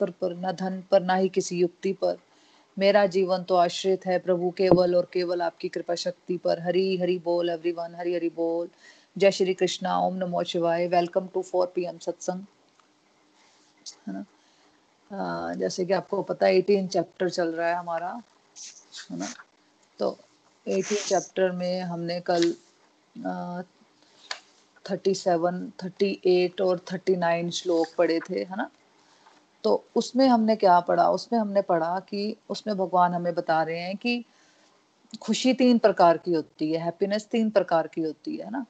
शास्त्र पर, न धन पर, ना ही किसी युक्ति पर। मेरा जीवन तो आश्रित है प्रभु, केवल और केवल आपकी कृपा शक्ति पर। हरी हरी बोल एवरीवन हरी हरी बोल। जय श्री कृष्णा, ओम नमो शिवाय। Welcome to four P M satsang है ना? जैसे कि आपको पता है एटीन चैप्टर चल रहा है हमारा। है ना? तो एटीन चैप्टर में हमने कल थर्टी सेवन थर्टी एट और थर्टी नाइन श्लोक पढ़े थे। है ना? तो उसमें हमने क्या पढ़ा? उसमें हमने पढ़ा कि उसमें भगवान हमें बता रहे हैं कि खुशी तीन प्रकार की होती है हैप्पीनेस तीन प्रकार की होती है ना?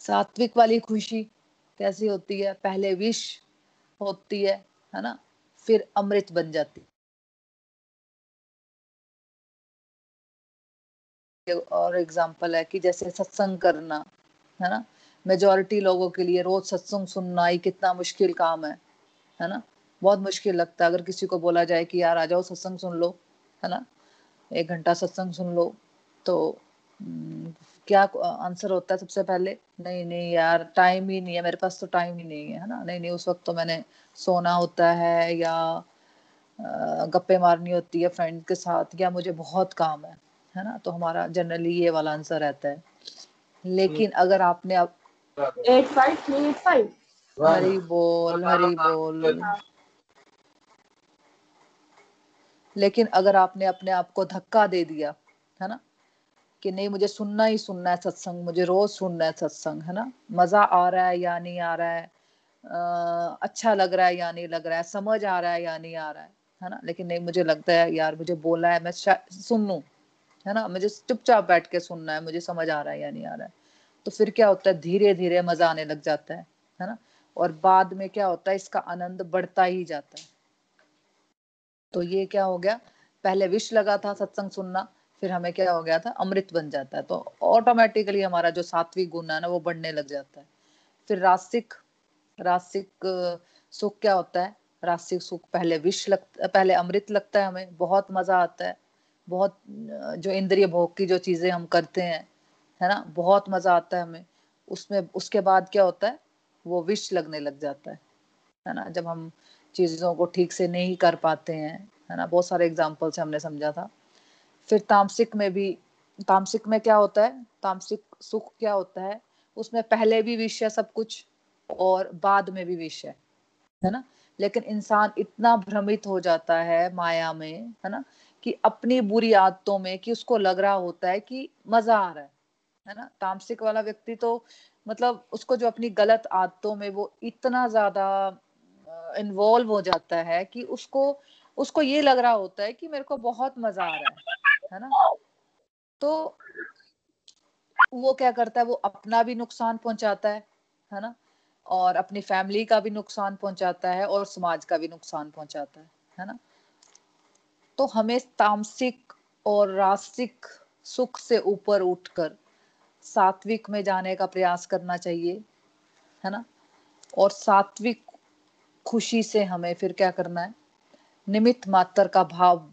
सात्विक वाली खुशी कैसी होती है? पहले विष होती है है ना? फिर अमृत बन जाती और एग्ज़ाम्पल है कि जैसे सत्संग करना, है ना? मेजोरिटी लोगों के लिए रोज सत्संग सुनना ही कितना मुश्किल काम है। है ना? बहुत मुश्किल लगता है अगर किसी को बोला जाए कि यार आ जाओ सत्संग सुन लो है ना? एक घंटा सत्संग सुन लो तो हम्म, क्या आंसर होता है सबसे पहले? नहीं नहीं यार टाइम ही नहीं है मेरे पास तो टाइम ही नहीं है है ना? नहीं नहीं उस वक्त तो मैंने सोना होता है या गप्पे मारनी होती है फ्रेंड के साथ या मुझे बहुत काम है है ना? तो हमारा जनरली ये वाला आंसर रहता है। लेकिन अगर आपने अब eight five three eight five हरी बोल हरी बोल। लेकिन अगर आपने अपने आप को धक्का दे दिया है ना कि नहीं मुझे सुनना ही सुनना है सत्संग मुझे रोज सुनना है सत्संग है ना मज़ा आ रहा है या नहीं आ रहा है आ, अच्छा लग रहा है या नहीं लग रहा है समझ आ रहा है या नहीं आ रहा है है ना लेकिन नहीं मुझे लगता है यार मुझे बोला है मैं सुन लू है ना मुझे चुपचाप बैठ के सुनना है मुझे समझ आ रहा है या नहीं आ रहा है तो फिर क्या होता है धीरे धीरे मज़ा आने लग जाता है है ना और बाद में क्या होता है, इसका आनंद बढ़ता ही जाता है। तो ये क्या हो गया, पहले विष लगा था सत्संग सुनना, फिर हमें क्या हो गया था, अमृत बन जाता है। तो ऑटोमेटिकली हमारा जो सात्विक गुण है ना, वो बढ़ने लग जाता है। फिर रासिक रासिक, सुख क्या होता है, रासिक, सुख पहले विष लगता पहले अमृत लगता है हमें, बहुत मज़ा आता है। बहुत, जो इंद्रिय भोग की जो चीज़ें हम करते हैं, है ना, बहुत मज़ा आता है हमें। उसमें, उसके बाद क्या होता है वो विष लगने लग जाता है है ना? जब हम चीज़ों को ठीक से नहीं कर पाते हैं, है ना? बहुत सारे एग्ज़ाम्पल से हमने समझा था। फिर तामसिक में भी, तामसिक में क्या होता है? तामसिक सुख क्या होता है? उसमें पहले भी विष है सब कुछ, और बाद में भी विष है है ना? लेकिन इंसान इतना भ्रमित हो जाता है माया में, है ना? कि अपनी बुरी आदतों में कि उसको लग रहा होता है कि मज़ा आ रहा है है ना? तामसिक वाला व्यक्ति तो मतलब उसको जो अपनी गलत आदतों में वो इतना ज़्यादा इन्वॉल्व हो जाता है कि उसको उसको ये लग रहा होता है कि मेरे को बहुत मज़ा आ रहा है है ना? तो वो क्या करता है, वो अपना भी नुकसान पहुंचाता है है ना? और अपनी फैमिली का भी नुकसान पहुंचाता है और समाज का भी नुकसान पहुंचाता है है ना? तो हमें तामसिक और रासिक सुख से ऊपर उठकर सात्विक में जाने का प्रयास करना चाहिए, है ना? और सात्विक खुशी से हमें फिर क्या करना है? निमित मात्र का भाव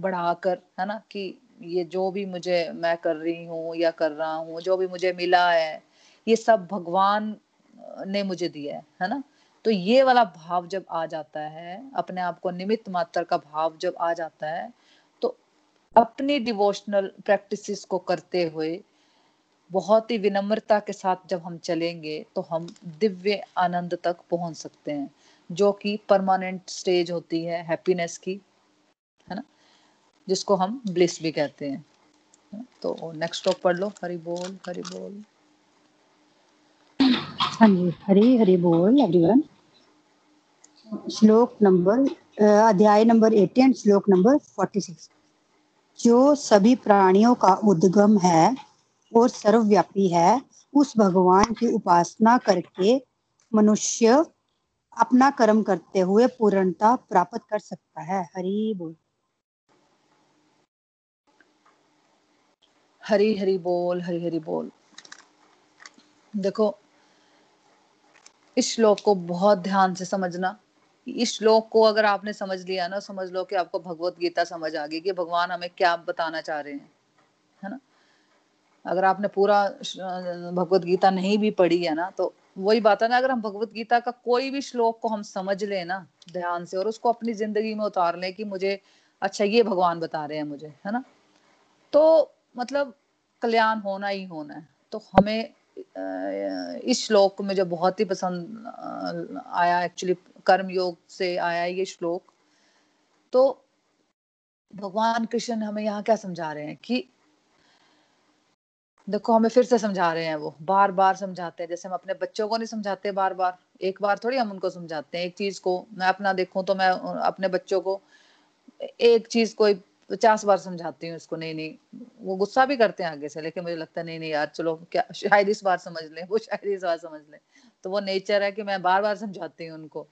बढ़ाकर, है ना, कि ये जो भी मुझे मैं कर रही हूँ या कर रहा हूँ, जो भी मुझे मिला है, ये सब भगवान ने मुझे दिया है है ना? तो ये वाला भाव जब आ जाता है, अपने आप को निमित मात्र का भाव जब आ जाता है अपनी डिवोशनल प्रैक्टिसेस को करते हुए बहुत ही विनम्रता के साथ जब हम चलेंगे तो हम दिव्य आनंद तक पहुँच सकते हैं, जो कि परमानेंट स्टेज होती है हैप्पीनेस की, है ना? जिसको हम ब्लिस भी कहते हैं। तो नेक्स्ट टॉप पढ़ लो। हरी बोल हरी बोल। हाँ जी, हरी, हरि बोल एवरीवन श्लोक नंबर अध्याय नंबर एटीन श्लोक नंबर फोर्टी सिक्स जो सभी प्राणियों का उद्गम है और सर्वव्यापी है, उस भगवान की उपासना करके मनुष्य अपना कर्म करते हुए पूर्णता प्राप्त कर सकता है। हरि बोल। हरी हरी बोल, हरी हरी बोल। देखो, इस श्लोक को बहुत ध्यान से समझना। इस श्लोक को अगर आपने समझ लिया ना, समझ लो कि आपको भगवत गीता समझ आ गई कि भगवान हमें क्या बताना चाह रहे हैं, है ना? अगर आपने पूरा भगवत गीता नहीं भी पढ़ी है ना तो वही बात है ना, अगर हम भगवत गीता का कोई भी श्लोक को हम समझ लें ना, ध्यान से, और उसको अपनी ज़िंदगी में उतार लें कि मुझे अच्छा ये भगवान बता रहे हैं मुझे, है ना? तो मतलब कल्याण होना ही होना है। तो हमें इस श्लोक मुझे बहुत ही पसंद आया एक्चुअली कर्म योग से आया ये श्लोक। तो भगवान कृष्ण हमें यहाँ क्या समझा रहे हैं कि देखो हमें फिर से समझा रहे हैं वो बार बार समझाते हैं। जैसे हम अपने बच्चों को नहीं समझाते बार बार एक बार थोड़ी हम उनको समझाते हैं। एक चीज़ को मैं अपना देखूँ तो मैं अपने बच्चों को एक चीज़ को पचास बार समझाती हूँ उसको नहीं नहीं, वो गुस्सा भी करते हैं आगे से, लेकिन मुझे लगता है, नहीं नहीं यार, चलो क्या, शायद इस बार समझ लें, वो शायद इस बार समझ लें। तो वो नेचर है कि मैं बार बार समझाती हूँ उनको।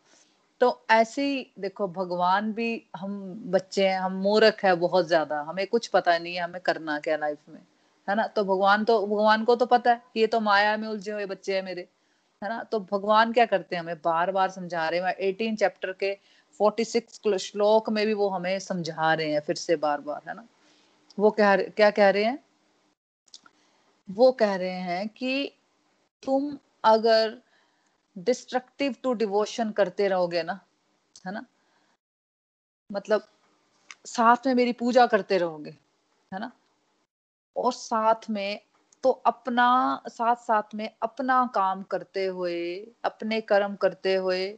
तो ऐसे ही देखो, भगवान भी हम बच्चे हैं, हम मूर्ख है बहुत ज़्यादा। हमें कुछ पता नहीं है, हमें करना क्या लाइफ में, है ना? तो भगवान तो भगवान को तो पता है कि ये तो माया में उलझे हुए बच्चे हैं मेरे, है ना? तो भगवान क्या करते हैं हमें? बार बार समझा रहे हैं। एटीन चैप्टर के फोर्टी सिक्स श्लोक में भी वो हमें समझा रहे हैं फिर से बार बार है ना? वो कह रहे, क्या कह रहे हैं? वो कह रहे हैं कि तुम अगर डिस्ट्रक्टिव टू डिवोशन करते रहोगे ना, है ना? मतलब साथ में मेरी पूजा करते रहोगे, है ना? और साथ में तो अपना साथ साथ में अपना काम करते हुए, अपने कर्म करते हुए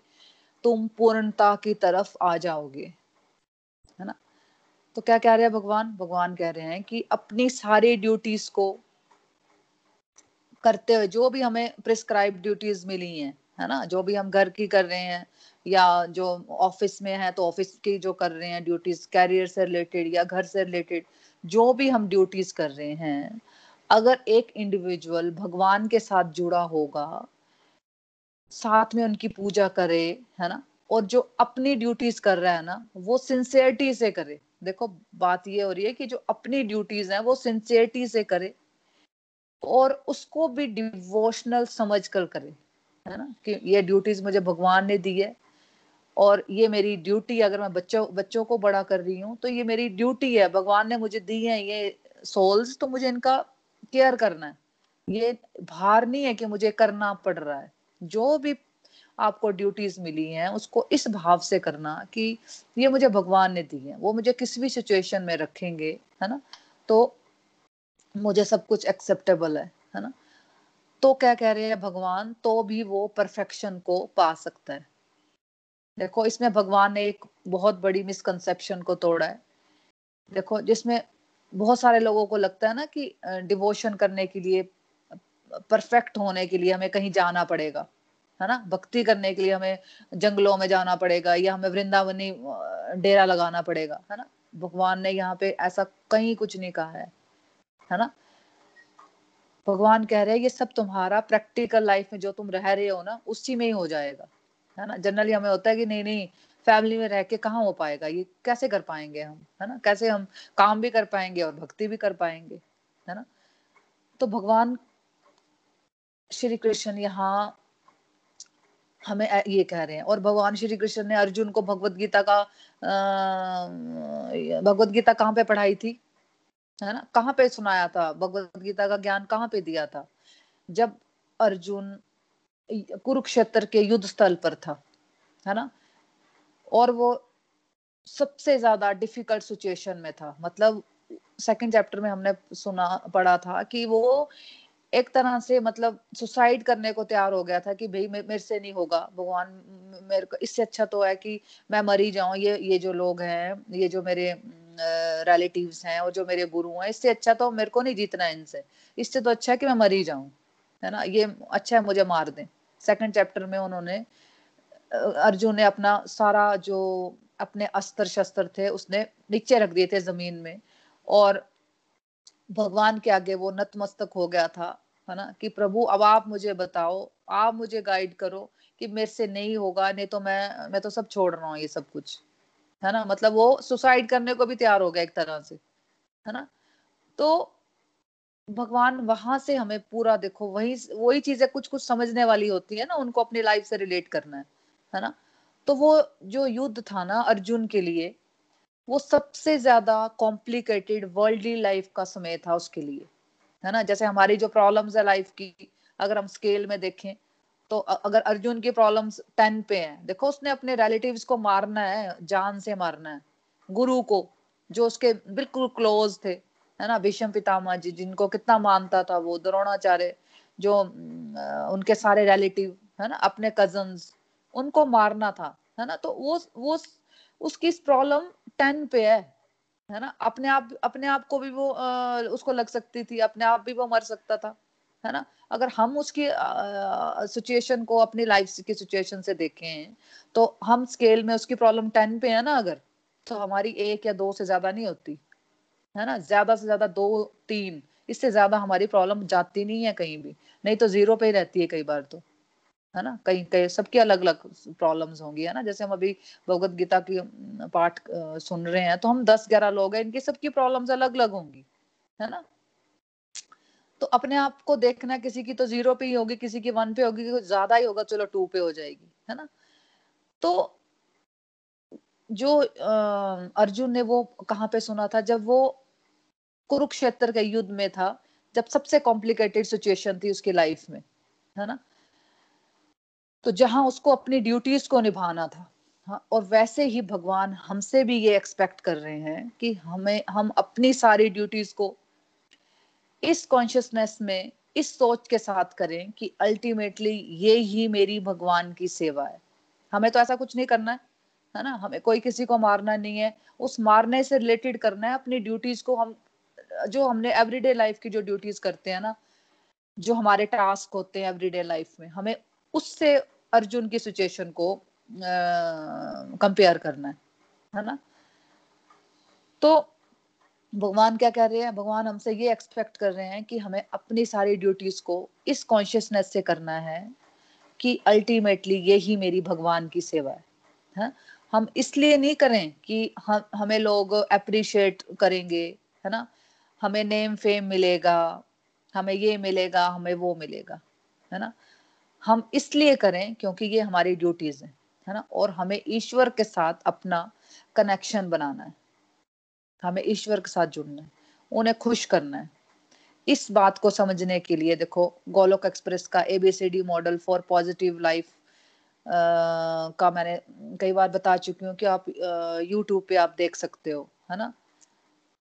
तुम पूर्णता की तरफ़ आ जाओगे, है ना? तो क्या कह रहे हैं भगवान? भगवान कह रहे हैं कि अपनी सारी ड्यूटीज़ को करते हुए, जो भी हमें प्रिस्क्राइब ड्यूटीज़ मिली हैं है ना? जो भी हम घर की कर रहे हैं या जो ऑफ़िस में है तो ऑफ़िस की जो कर रहे हैं ड्यूटीज़ कैरियर से रिलेटेड या घर से रिलेटेड जो भी हम ड्यूटीज़ कर रहे हैं, अगर एक इंडिविजुअल भगवान के साथ जुड़ा होगा, साथ में उनकी पूजा करे, है ना? और जो अपनी ड्यूटीज़ कर रहा है ना, वो सिंसियरिटी से करे। देखो, बात ये हो रही है कि जो अपनी ड्यूटीज़ है वो सिंसियरिटी से करे और उसको भी डिवोशनल समझ कर करे। है ना, कि ये ड्यूटीज़ मुझे भगवान ने दी है और ये मेरी ड्यूटी अगर मैं बच्चों बच्चों को बड़ा कर रही हूँ तो ये मेरी ड्यूटी है। भगवान ने मुझे दी है ये सोल्स तो मुझे इनका केयर करना है। ये भार नहीं है कि मुझे करना पड़ रहा है। जो भी आपको ड्यूटीज़ मिली हैं, उसको इस भाव से करना कि ये मुझे भगवान ने दी है। वो मुझे किसी भी सिचुएशन में रखेंगे, है ना तो मुझे सब कुछ एक्सेप्टेबल है है ना। तो क्या कह रहे हैं भगवान? तो भी वो परफेक्शन को पा सकता है। देखो, इसमें भगवान ने एक बहुत बड़ी मिसकंसेप्शन को तोड़ा है। देखो, जिसमें बहुत सारे लोगों को लगता है ना कि डिवोशन करने के लिए परफेक्ट होने के लिए हमें कहीं जाना पड़ेगा, है ना? भक्ति करने के लिए हमें जंगलों में जाना पड़ेगा या हमें वृंदावनी डेरा लगाना पड़ेगा, है ना? भगवान ने यहाँ पे ऐसा कहीं कुछ नहीं कहा है है ना? भगवान कह रहे हैं, ये सब तुम्हारा प्रैक्टिकल लाइफ में जो तुम रह रहे हो ना, उसी में ही हो जाएगा। है ना? जनरली हमें होता है कि नहीं नहीं फैमिली में रह के कहाँ हो पाएगा? ये कैसे कर पाएँगे हम? है ना? कैसे हम काम भी कर पाएँगे और भक्ति भी कर पाएँगे? है ना? तो भगवान श्री कृष्ण यहाँ हमें ये कह रहे हैं और भगवान श्री कृष्ण ने अर्जुन को भगवत गीता का भगवत गीता कहाँ पे पढ़ाई थी? है ना? कहाँ पे सुनाया था? भगवत गीता का ज्ञान कहाँ पे दिया था? जब अर्जुन कुरुक्षेत्र के युद्ध स्थल पर था, है ना? और वो सबसे ज़्यादा डिफ़िकल्ट सिचुएशन में था। मतलब सेकंड चैप्टर में हमने सुना, पढ़ा था कि वो एक तरह से मतलब सुसाइड करने को तैयार हो गया था कि भाई मेरे से नहीं होगा। भगवान मेरे को, इससे अच्छा तो है कि मैं मरी जाऊँ। ये ये जो लोग हैं, ये जो मेरे रिलेटिव्स हैं, और जो मेरे गुरु हैं, इससे अच्छा तो मेरे को नहीं जीतना इनसे। इससे तो अच्छा है कि मैं मरी जाऊँ, है ना? ये अच्छा है मुझे मार दें। सेकंड चैप्टर में उन्होंने अर्जुन ने अपना सारा जो अपने अस्त्र शस्त्र थे, उसने नीचे रख दिए थे ज़मीन में, और भगवान के आगे वो नतमस्तक हो गया था, है ना? कि प्रभु, अब आप मुझे बताओ, आप मुझे गाइड करो कि मेरे से नहीं होगा, नहीं तो मैं मैं तो सब छोड़ रहा हूँ ये सब कुछ। है ना? मतलब वो सुसाइड करने को भी तैयार हो गया एक तरह से, है ना? तो भगवान वहाँ से हमें पूरा देखो, वही वही चीज़ें कुछ कुछ समझने वाली होती है ना, उनको अपनी लाइफ से रिलेट करना है है ना? तो वो जो युद्ध था ना अर्जुन के लिए, वो सबसे ज़्यादा कॉम्प्लिकेटेड वर्ल्डली लाइफ का समय था उसके लिए, है ना? जैसे हमारी जो प्रॉब्लम्स है लाइफ की, अगर हम स्केल में देखें तो अगर अर्जुन की प्रॉब्लम्स टेन पे हैं देखो उसने अपने रिलेटिव्स को मारना है जान से मारना है गुरु को जो उसके बिल्कुल क्लोज थे है ना भीष्म पितामह जी जिनको कितना मानता था वो द्रोणाचार्य जो उनके सारे रिलेटिव है ना अपने कजन्स उनको मारना था है ना तो वो वो उसकी प्रॉब्लम टेन पे है है ना अपने आप अपने आप को भी वो आ, उसको लग सकती थी अपने आप भी वो मर सकता था। है ना? अगर हम उसकी सिचुएशन को अपनी लाइफ की सिचुएशन से देखें तो हम स्केल में उसकी प्रॉब्लम टेन पे है ना अगर तो हमारी एक या दो से ज़्यादा नहीं होती, है ना? ज़्यादा से ज़्यादा दो, तीन, इससे ज़्यादा हमारी प्रॉब्लम जाती नहीं है कहीं भी, नहीं तो ज़ीरो पे ही रहती है कई बार तो है ना? कहीं कहीं सबकी अलग अलग प्रॉब्लम्स होंगी, है ना? जैसे हम अभी भगवत गीता की पाठ सुन रहे हैं तो हम दस ग्यारह लोग हैं, इनकी सबकी प्रॉब्लम्स अलग अलग होंगी, है ना? तो अपने आप को देखना किसी की तो ज़ीरो पे ही होगी, किसी की वन पे होगी कुछ ज़्यादा ही होगा, चलो टू पे हो जाएगी, है ना? तो जो अर्जुन ने वो कहाँ पे सुना था, जब वो कुरुक्षेत्र के युद्ध में था, जब सबसे कॉम्प्लिकेटेड सिचुएशन थी उसकी लाइफ में, है ना? तो जहाँ उसको अपनी ड्यूटीज़ को निभाना था हाँ और वैसे ही भगवान हमसे भी ये एक्सपेक्ट कर रहे हैं कि हमें, हम अपनी सारी ड्यूटीज़ को इस कॉन्शियसनेस में, इस सोच के साथ करें कि अल्टीमेटली ये ही मेरी भगवान की सेवा है। हमें तो ऐसा कुछ नहीं करना है है ना? हमें कोई किसी को मारना नहीं है। उस मारने से रिलेटेड करना है, अपनी ड्यूटीज़ को हम, जो हमने एवरीडे लाइफ की जो ड्यूटीज़ करते हैं ना, जो हमारे टास्क होते हैं एवरीडे लाइफ में, हमें उससे अर्जुन की सिचुएशन को कंपेयर करना है है ना? तो भगवान क्या कह रहे हैं? भगवान हमसे ये एक्सपेक्ट कर रहे हैं कि हमें अपनी सारी ड्यूटीज़ को इस कॉन्शियसनेस से करना है कि अल्टीमेटली ये ही मेरी भगवान की सेवा है है? हम इसलिए नहीं करें कि हम, हमें लोग अप्रिशिएट करेंगे, है ना? हमें नेम फेम मिलेगा, हमें ये मिलेगा, हमें वो मिलेगा, है ना? हम इसलिए करें क्योंकि ये हमारी ड्यूटीज़ है है ना? और हमें ईश्वर के साथ अपना कनेक्शन बनाना है। हमें ईश्वर के साथ जुड़ना है, उन्हें खुश करना है। इस बात को समझने के लिए देखो, गोलोक एक्सप्रेस का ABCD model for positive life का मैंने कई बार बता चुकी हूँ कि आप यूट्यूब पे आप देख सकते हो, है ना?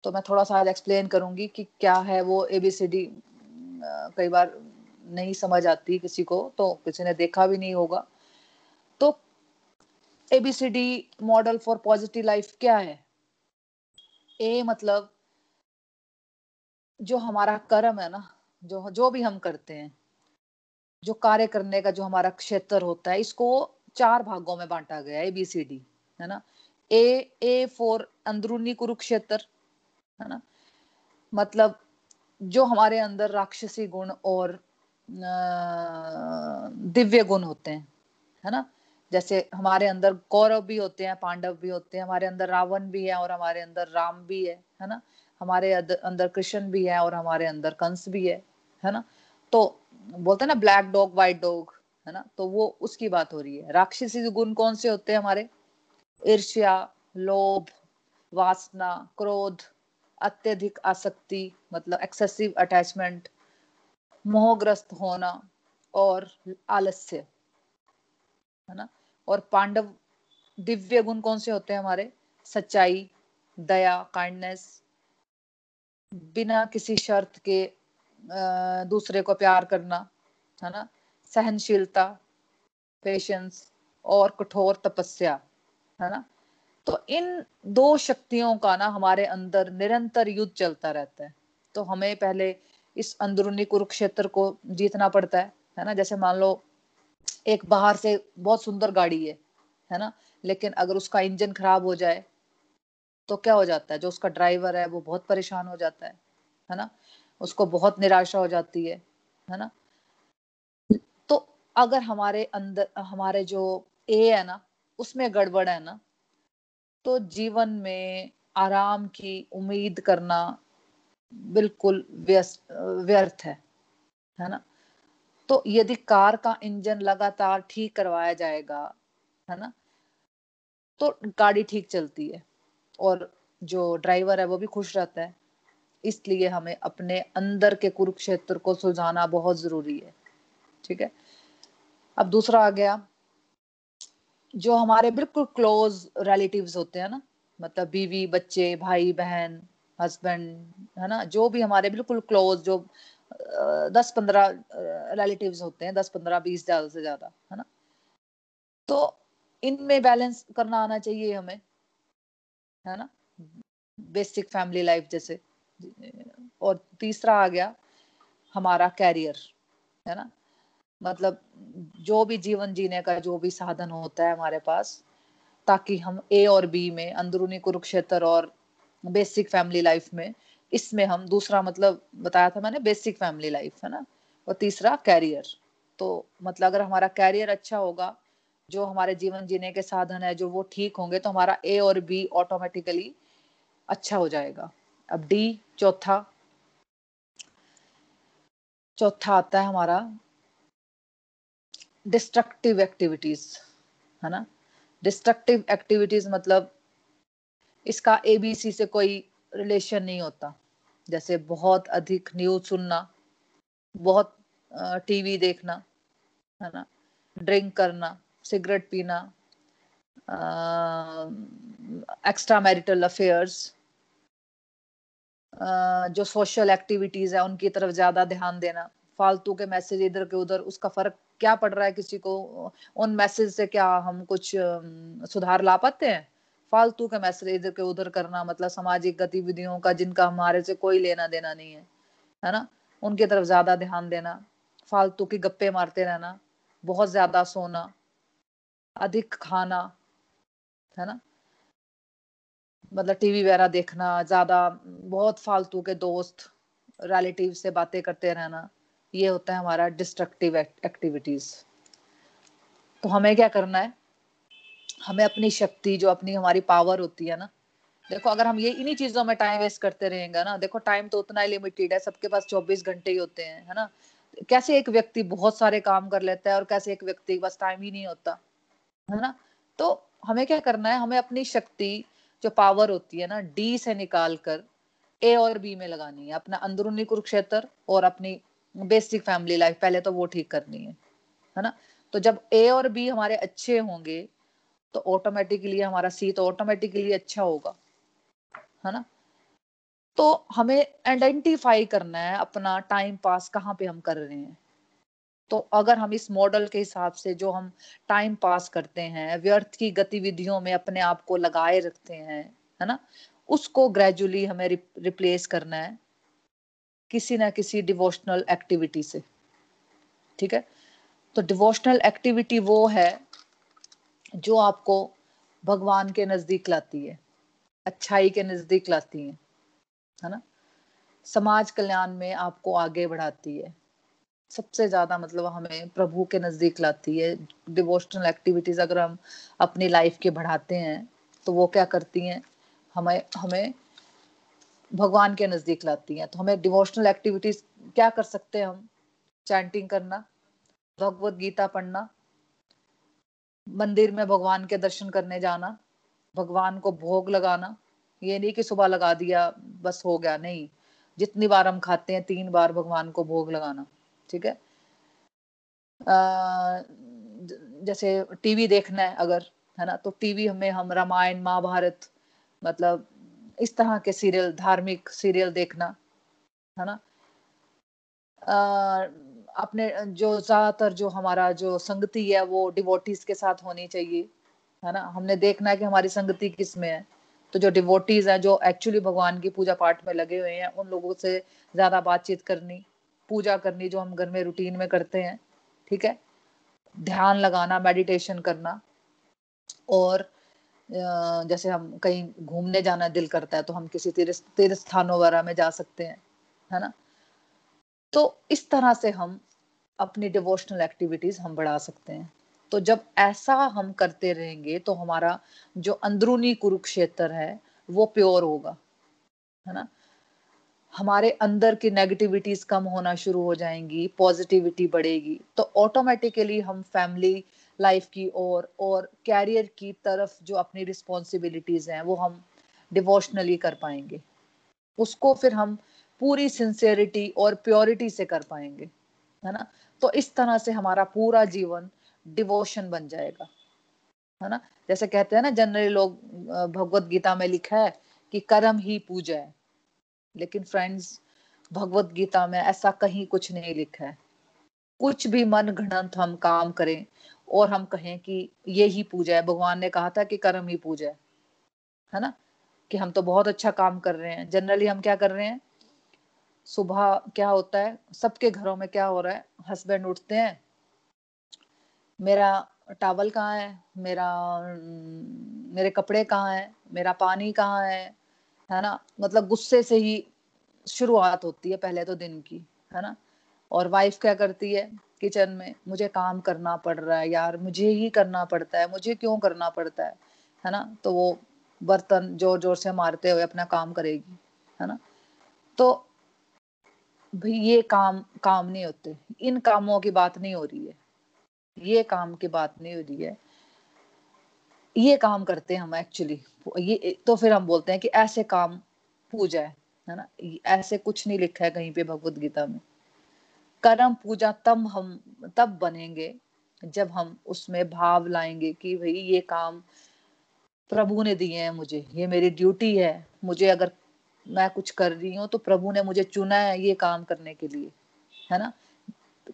तो मैं थोड़ा सा आज एक्सप्लेन करूँगी कि क्या है वो एबीसीडी कई बार नहीं समझ आती किसी को तो किसी ने देखा भी नहीं होगा। तो ABCD model for positive life क्या है? ए मतलब जो हमारा कर्म है ना, जो जो भी हम करते हैं, जो कार्य करने का जो हमारा क्षेत्र होता है, इसको चार भागों में बांटा गया है एबीसीडी है ना? ए ए फॉर अंदरूनी कुरुक्षेत्र, है ना? मतलब जो हमारे अंदर राक्षसी गुण और दिव्य गुण होते हैं, है ना? जैसे हमारे अंदर कौरव भी होते हैं, पांडव भी होते हैं, हमारे अंदर रावण भी है और हमारे अंदर राम भी है है ना? हमारे अंदर कृष्ण भी है और हमारे अंदर कंस भी है है ना? तो बोलते हैं ना ब्लैक डॉग व्हाइट डॉग है ना? तो वो उसकी बात हो रही है। राक्षसी गुण कौन से होते हैं हमारे? ईर्ष्या, लोभ, वासना, क्रोध, अत्यधिक आसक्ति मतलब एक्सेसिव अटैचमेंट मोहग्रस्त होना और आलस्य। है ना? और पांडव दिव्य गुण कौन से होते हैं हमारे? सच्चाई, दया काइंडनेस बिना किसी शर्त के दूसरे को प्यार करना, है ना? सहनशीलता पेशेंस और कठोर तपस्या, है ना? तो इन दो शक्तियों का ना हमारे अंदर निरंतर युद्ध चलता रहता है। तो हमें पहले इस अंदरूनी कुरुक्षेत्र को जीतना पड़ता है है ना? जैसे मान लो एक बाहर से बहुत सुंदर गाड़ी है है ना? लेकिन अगर उसका इंजन खराब हो जाए तो क्या हो जाता है? जो उसका ड्राइवर है, वो बहुत परेशान हो जाता है है ना? उसको बहुत निराशा हो जाती है है ना? तो अगर हमारे अंदर, हमारे जो ए है ना, उसमें गड़बड़ है ना तो जीवन में आराम की उम्मीद करना बिल्कुल व्यस्त, व्यर्थ है है ना? तो यदि कार का इंजन लगातार ठीक करवाया जाएगा, है ना तो गाड़ी ठीक चलती है और जो ड्राइवर है वो भी खुश रहता है। इसलिए हमें अपने अंदर के कुरुक्षेत्र को सुलझाना बहुत ज़रूरी है, ठीक है? अब दूसरा आ गया, जो हमारे बिल्कुल क्लोज रिलेटिव्स होते हैं ना मतलब बीवी, बच्चे, भाई, बहन हस्बैंड है ना, जो भी हमारे बिल्कुल क्लोज जो दस पंद्रह रिलेटिव्स होते हैं, दस पंद्रह, बीस ज़्यादा से ज़्यादा, है ना? तो इनमें बैलेंस करना आना चाहिए हमें, है ना? बेसिक फैमिली लाइफ जैसे, और तीसरा आ गया हमारा कैरियर है ना? मतलब जो भी जीवन जीने का जो भी साधन होता है हमारे पास, ताकि हम ए और बी में, अंदरूनी कुरुक्षेत्र और बेसिक फैमिली लाइफ में इसमें हम दूसरा मतलब बताया था मैंने बेसिक फैमिली लाइफ है ना? और तीसरा कैरियर तो मतलब अगर हमारा कैरियर अच्छा होगा, जो हमारे जीवन जीने के साधन है, जो वो ठीक होंगे तो हमारा ए और बी ऑटोमेटिकली अच्छा हो जाएगा. अब डी चौथा. चौथा आता है हमारा डिस्ट्रक्टिव एक्टिविटीज़ है ना? डिस्ट्रक्टिव एक्टिविटीज़ मतलब इसका एबीसी से कोई रिलेशन नहीं होता। जैसे बहुत अधिक न्यूज़ सुनना, बहुत टीवी देखना, है ना? ड्रिंक करना सिगरेट पीना एक्स्ट्रा मैरिटल अफेयर्स जो सोशल एक्टिविटीज़ है, उनकी तरफ़ ज़्यादा ध्यान देना। फालतू के मैसेज इधर के उधर, उसका फ़र्क क्या पड़ रहा है किसी को? उन मैसेज से क्या हम कुछ सुधार ला पाते हैं? फालतू के मैसेज इधर के उधर करना मतलब सामाजिक गतिविधियों का जिनका हमारे से कोई लेना देना नहीं है है ना? उनकी तरफ़ ज़्यादा ध्यान देना, फालतू की गप्पे मारते रहना, बहुत ज़्यादा सोना, अधिक खाना, है ना? मतलब टीवी वगैरह देखना, ज़्यादा बहुत फालतू के दोस्त, रिलेटिव से बातें करते रहना, ये होता है हमारा डिस्ट्रक्टिव एक्टिविटीज़ तो हमें क्या करना है? हमें अपनी शक्ति, जो अपनी हमारी पावर होती है ना। देखो, अगर हम ये इन्हीं चीज़ों में टाइम वेस्ट करते रहेंगे ना, देखो टाइम तो उतना ही लिमिटेड है, सबके पास चौबीस घंटे ही होते हैं, है ना। कैसे एक व्यक्ति बहुत सारे काम कर लेता है और कैसे एक व्यक्ति के पास टाइम ही नहीं होता, है ना। तो हमें क्या करना है, हमें अपनी शक्ति, जो पावर होती है ना डी से निकाल कर ए और बी में लगानी है। अपना अंदरूनी कुरुक्षेत्र और अपनी बेसिक फैमिली लाइफ पहले तो वो ठीक करनी है है ना। तो जब ए और बी हमारे अच्छे होंगे तो ऑटोमेटिकली हमारा सी तो ऑटोमेटिकली अच्छा होगा, है ना? तो हमें आइडेंटिफाई करना है अपना टाइम पास कहाँ पे हम कर रहे हैं। तो अगर हम इस मॉडल के हिसाब से जो हम टाइम पास करते हैं, व्यर्थ की गतिविधियों में अपने आप को लगाए रखते हैं, है ना? उसको ग्रेजुअली हमें रिप्लेस करना है किसी ना किसी डिवोशनल एक्टिविटी से, ठीक है? तो डिवोशनल एक्टिविटी वो है जो आपको भगवान के नज़दीक लाती है, अच्छाई के नज़दीक लाती है है ना? समाज कल्याण में आपको आगे बढ़ाती है। सबसे ज़्यादा मतलब हमें प्रभु के नज़दीक लाती है। डिवोशनल एक्टिविटीज़ अगर हम अपनी लाइफ के बढ़ाते हैं तो वो क्या करती हैं? हमें हमें भगवान के नज़दीक लाती हैं। तो हमें डिवोशनल एक्टिविटीज़ क्या कर सकते हैं हम? चैंटिंग करना, भगवत गीता पढ़ना मंदिर में भगवान के दर्शन करने जाना भगवान को भोग लगाना ये नहीं कि सुबह लगा दिया बस हो गया नहीं। जितनी बार हम खाते हैं तीन बार भगवान को भोग लगाना ठीक है? आ, जैसे टीवी देखना है अगर है ना? तो टीवी हमें हम रामायण महाभारत मतलब इस तरह के सीरियल धार्मिक सीरियल देखना है ना? अपने, जो ज़्यादातर जो हमारा जो संगति है, वो डिवोटीज के साथ होनी चाहिए, है ना? हमने देखना है कि हमारी संगति किसमें है। तो जो डिवोटीज है, जो एक्चुअली भगवान की पूजा पाठ में लगे हुए हैं, उन लोगों से ज़्यादा बातचीत करनी, पूजा करनी जो हम घर में रूटीन में करते हैं, ठीक है? ध्यान लगाना मेडिटेशन करना, और जैसे हम कहीं घूमने जाना दिल करता है तो हम किसी तीर्थ तीर्थ स्थानों वगैरह में जा सकते हैं, है ना? तो इस तरह से हम अपनी डिवोशनल एक्टिविटीज़ हम बढ़ा सकते हैं। तो जब ऐसा हम करते रहेंगे तो हमारा जो अंदरूनी कुरुक्षेत्र है, वो प्योर होगा, है ना? हमारे अंदर की नेगेटिविटीज कम होना शुरू हो जाएँगी पॉजिटिविटी बढ़ेगी तो ऑटोमेटिकली हम फैमिली लाइफ की ओर और कैरियर की तरफ़ जो अपनी रिस्पॉन्सिबिलिटीज हैं, वो हम डिवोशनली कर पाएँगे। उसको फिर हम पूरी सिंसियरिटी और प्योरिटी से कर पाएँगे, है ना? तो इस तरह से हमारा पूरा जीवन डिवोशन बन जाएगा। है ना? जैसे कहते हैं ना जनरली लोग भगवत गीता में लिखा है कि कर्म ही पूजा है। लेकिन फ्रेंड्स भगवत गीता में ऐसा कहीं कुछ नहीं लिखा है। कुछ भी मन घड़ंत हम काम करें और हम कहें कि ये ही पूजा है। भगवान ने कहा था कि कर्म ही पूजा है। है ना? कि हम तो बहुत अच्छा काम कर रहे हैं। जनरली हम क्या कर रहे हैं? सुबह क्या होता है? सबके घरों में क्या हो रहा है? हस्बैंड उठते हैं। मेरा टावल कहाँ है? मेरा मेरे कपड़े कहाँ है? मेरा पानी कहाँ है? है ना? मतलब गुस्से से ही शुरुआत होती है पहले तो दिन की, है ना? और वाइफ क्या करती है किचन में? मुझे काम करना पड़ रहा है यार, मुझे ही करना पड़ता है, मुझे क्यों करना पड़ता है? है ना? तो वो बर्तन ज़ोर ज़ोर से मारते हुए अपना काम करेगी, है ना? तो भाई, ये काम काम नहीं होते। इन कामों की बात नहीं हो रही है। ये काम की बात नहीं हो रही है। ये काम करते हैं हम एक्चुअली ये तो फिर हम बोलते हैं कि ऐसे काम पूजा है है ना? ऐसे कुछ नहीं लिखा है कहीं पे भगवत गीता में। कर्म पूजा तब हम, तब बनेंगे जब हम उसमें भाव लाएँगे कि भाई, ये काम प्रभु ने दिए हैं मुझे। ये मेरी ड्यूटी है। मुझे अगर मैं कुछ कर रही हूँ तो प्रभु ने मुझे चुना है ये काम करने के लिए, है ना?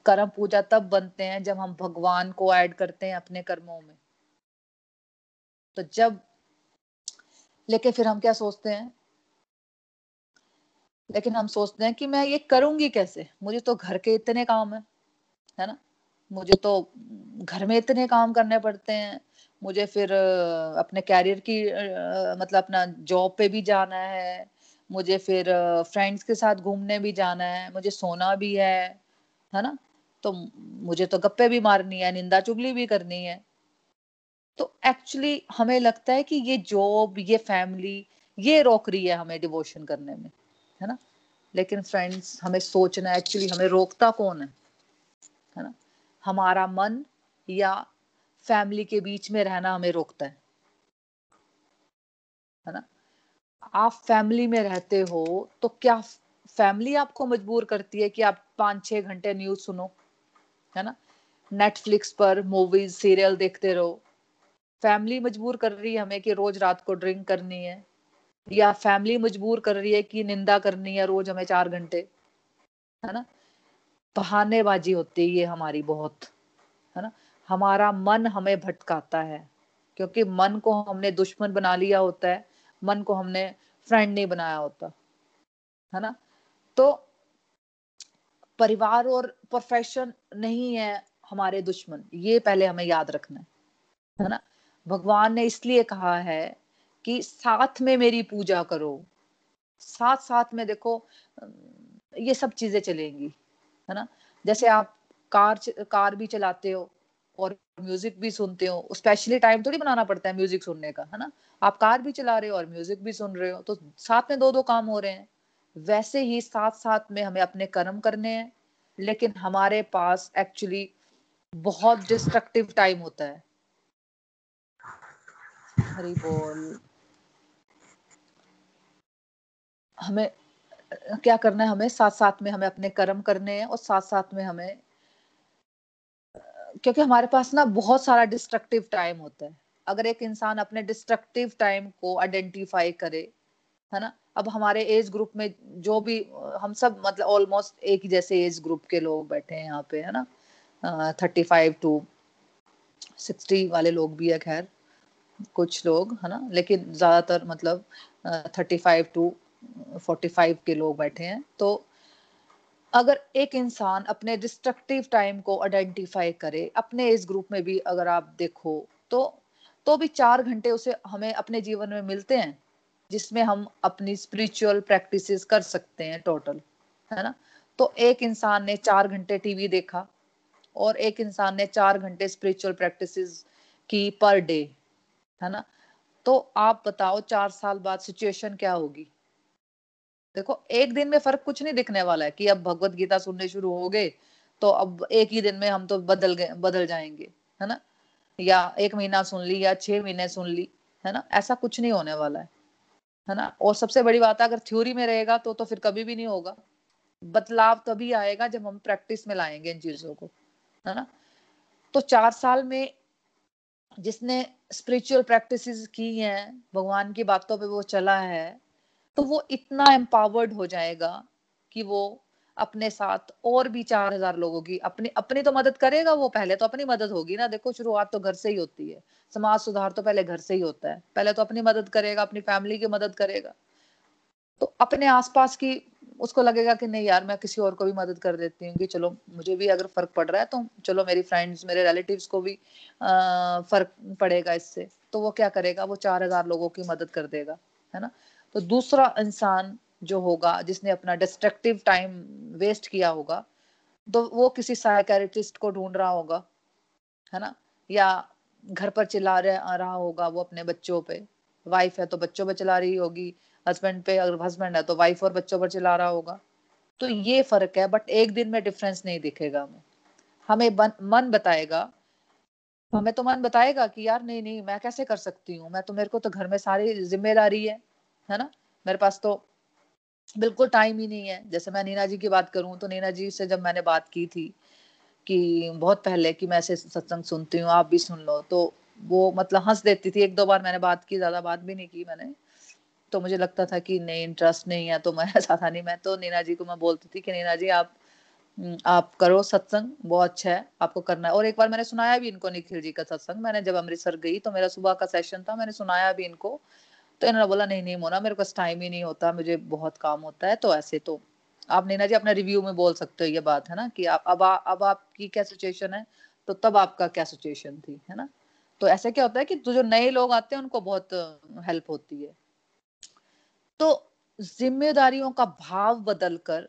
कर्म पूजा तब बनते हैं जब हम भगवान को ऐड करते हैं अपने कर्मों में। तो जब, लेकिन फिर हम क्या सोचते हैं? लेकिन हम सोचते हैं कि मैं ये करूँगी कैसे? मुझे तो घर के इतने काम है है ना? मुझे तो घर में इतने काम करने पड़ते हैं, मुझे फिर अपने कैरियर की मतलब अपना जॉब पे भी जाना है मुझे फिर फ्रेंड्स के साथ घूमने भी जाना है, मुझे सोना भी है है ना? तो मुझे तो गप्पे भी मारनी है, निंदा चुगली भी करनी है। तो एक्चुअली हमें लगता है कि ये जॉब ये फैमिली ये रोक रही है हमें डिवोशन करने में, है ना? लेकिन फ्रेंड्स हमें सोचना एक्चुअली हमें रोकता कौन है? है ना? हमारा मन या फैमिली के बीच में रहना हमें रोकता है। है ना? आप फैमिली में रहते हो तो क्या फैमिली आपको मजबूर करती है कि आप पाँच छह घंटे न्यूज़ सुनो? है ना? नेटफ्लिक्स पर मूवीज़ सीरियल देखते रहो। फैमिली मजबूर कर रही है हमें कि रोज रात को ड्रिंक करनी है। या फैमिली मजबूर कर रही है कि निंदा करनी है रोज हमें चार घंटे? है ना? बहानेबाजी होती है ये हमारी बहुत। है ना? हमारा मन हमें भटकाता है, क्योंकि मन को हमने दुश्मन बना लिया होता है। मन को हमने फ्रेंड नहीं बनाया होता, है ना? तो परिवार और प्रोफेशन नहीं है हमारे दुश्मन, ये पहले हमें याद रखना है है ना? भगवान ने इसलिए कहा है कि साथ में मेरी पूजा करो साथ साथ में देखो, ये सब चीज़ें चलेंगी, है ना? जैसे आप कार कार भी चलाते हो और म्यूज़िक भी सुनते हो। स्पेशली टाइम थोड़ी बनाना पड़ता है म्यूज़िक सुनने का, है ना? आप कार भी चला रहे हो और म्यूज़िक भी सुन रहे हो तो साथ में दो दो काम हो रहे हैं। वैसे ही साथ साथ में हमें अपने कर्म करने हैं, लेकिन हमारे पास एक्चुअली बहुत डिस्ट्रक्टिव टाइम होता है। हरी बोल। हमें, क्या करना है हमें? साथ साथ में हमें अपने कर्म करने हैं और साथ साथ में हमें क्योंकि हमारे पास ना बहुत सारा डिस्ट्रक्टिव टाइम होता है। अगर एक इंसान अपने डिस्ट्रक्टिव टाइम को आइडेंटिफाई करे, है ना? अब हमारे एज ग्रुप में जो भी, हम सब मतलब ऑलमोस्ट एक ही जैसे एज ग्रुप के लोग बैठे हैं यहाँ पे, है ना? थर्टी फाइव टू सिक्सटी वाले लोग भी है, खैर, कुछ लोग, है ना? लेकिन ज़्यादातर मतलब thirty five to forty five के लोग बैठे हैं। तो अगर एक इंसान अपने डिस्ट्रक्टिव टाइम को आइडेंटिफाई करे, अपने इस ग्रुप में भी अगर आप देखो तो तो भी चार घंटे उसे हमें अपने जीवन में मिलते हैं, जिसमें हम अपनी स्पिरिचुअल प्रैक्टिसेस कर सकते हैं टोटल है ना? तो एक इंसान ने चार घंटे टीवी देखा और एक इंसान ने चार घंटे स्पिरिचुअल प्रैक्टिसेस की पर डे है ना? तो आप बताओ चार साल बाद सिचुएशन क्या होगी? देखो, एक दिन में फ़र्क कुछ नहीं दिखने वाला है कि अब भगवत गीता सुनने शुरू हो गए तो अब एक ही दिन में हम तो बदल गए, बदल जाएँगे, है ना? या एक महीना सुन ली, या छह महीने सुन ली, है ना? ऐसा कुछ नहीं होने वाला है है ना? और सबसे बड़ी बात है अगर थ्योरी में रहेगा तो तो फिर कभी भी नहीं होगा। बदलाव तभी आएगा जब हम प्रैक्टिस में लाएँगे इन चीज़ों को, है ना? तो चार साल में जिसने स्पिरिचुअल प्रैक्टिसेस की हैं, भगवान की बातों पे वो चला है तो वो इतना एम्पावर्ड हो जाएगा कि वो अपने साथ और भी चार हज़ार लोगों की अपनी अपनी तो मदद करेगा वो, पहले तो अपनी मदद होगी ना। देखो, शुरुआत तो घर से ही होती है। समाज सुधार तो पहले घर से ही होता है। पहले तो अपनी मदद करेगा, अपनी फैमिली की मदद करेगा। तो अपने आसपास की, उसको लगेगा कि नहीं यार, मैं किसी और को भी मदद कर देती हूँ कि चलो, मुझे भी अगर फ़र्क पड़ रहा है तो चलो, मेरी फ्रेंड्स मेरे रिलेटिव्स को भी फ़र्क पड़ेगा इससे। तो वो क्या करेगा? वो चार हज़ार लोगों की मदद कर देगा, है ना? तो दूसरा इंसान जो होगा, जिसने अपना डिस्ट्रक्टिव टाइम वेस्ट किया होगा तो वो किसी साइकेट्रिस्ट को ढूंढ रहा होगा, है ना? या घर पर चिल्ला रहा होगा वो अपने बच्चों पे। वाइफ है तो बच्चों पे चला रही होगी हस्बैंड पे अगर हस्बैंड है तो वाइफ और बच्चों पर चिल्ला रहा होगा। तो ये फ़र्क है बट एक दिन में डिफरेंस नहीं दिखेगा हमें। हमें मन बताएगा, हमें तो मन बताएगा कि यार नहीं नहीं, मैं कैसे कर सकती हूँ? मैं तो मेरे को तो घर में सारी ज़िम्मेदारी है। है ना? मेरे पास तो बिल्कुल टाइम ही नहीं है। जैसे मैं नीना जी की बात करूँ तो नीना जी से जब मैंने बात की थी कि बहुत पहले कि मैं ऐसे सत्संग सुनती हूँ आप भी सुन लो तो वो मतलब हंस देती थी। एक दो बार मैंने बात की ज़्यादा बात भी नहीं की मैंने। तो मुझे लगता था कि नहीं इंटरेस्ट नहीं है तो मैं ऐसा था नहीं मैं तो नीना जी को मैं बोलती थी कि नीना जी आप हम्म, आप करो सत्संग बहुत अच्छा है आपको करना है। और एक बार मैंने सुनाया भी इनको निखिल जी का सत्संग। मैंने जब अमृतसर गई तो मेरा सुबह का सेशन था मैंने सुनाया भी इनको तो इन्होंने बोला नहीं नहीं मोना मेरे पास टाइम ही नहीं होता मुझे बहुत काम होता है। तो ऐसे तो आप नीना जी अपने रिव्यू में बोल सकते हो ये बात है ना कि आप अब आ, अब आपकी क्या सिचुएशन है? तो तब आपका क्या सिचुएशन थी है ना? तो ऐसे क्या होता है कि जो नए लोग आते हैं उनको बहुत हेल्प होती है। तो जिम्मेदारियों का भाव बदल कर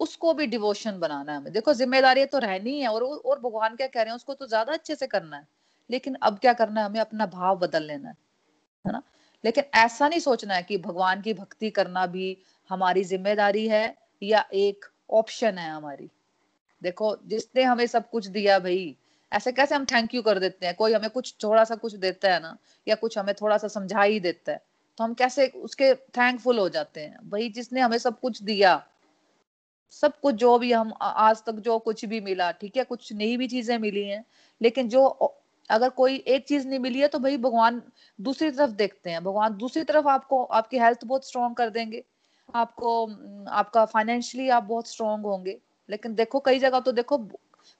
उसको भी डिवोशन बनाना है हमें। देखो ज़िम्मेदारी तो रहनी है और और भगवान क्या कह रहे हैं उसको तो ज़्यादा अच्छे से करना है। लेकिन अब क्या करना है? हमें अपना भाव बदल लेना है है ना? लेकिन ऐसा नहीं सोचना है कि भगवान की भक्ति करना भी हमारी ज़िम्मेदारी है या एक ऑप्शन है हमारी। देखो, जिसने हमें सब कुछ दिया भाई, ऐसे कैसे हम थैंक यू कर देते हैं? कोई हमें कुछ थोड़ा सा कुछ देता है ना, या कुछ हमें थोड़ा सा समझा ही देता है तो हम कैसे उसके थैंकफुल हो जाते हैं? भाई, जिसने हमें सब कुछ दिया, सब कुछ जो भी हम आज तक जो कुछ भी मिला, ठीक है, कुछ नई भी चीज़ें मिली हैं, लेकिन जो अगर कोई एक चीज़ नहीं मिली है तो भाई भगवान दूसरी तरफ़ देखते हैं। भगवान दूसरी तरफ़ आपको, आपकी हेल्थ बहुत स्ट्रॉन्ग कर देंगे। आपको आपका फाइनेंशियली आप बहुत स्ट्रॉन्ग होंगे। लेकिन देखो, कई जगह तो देखो,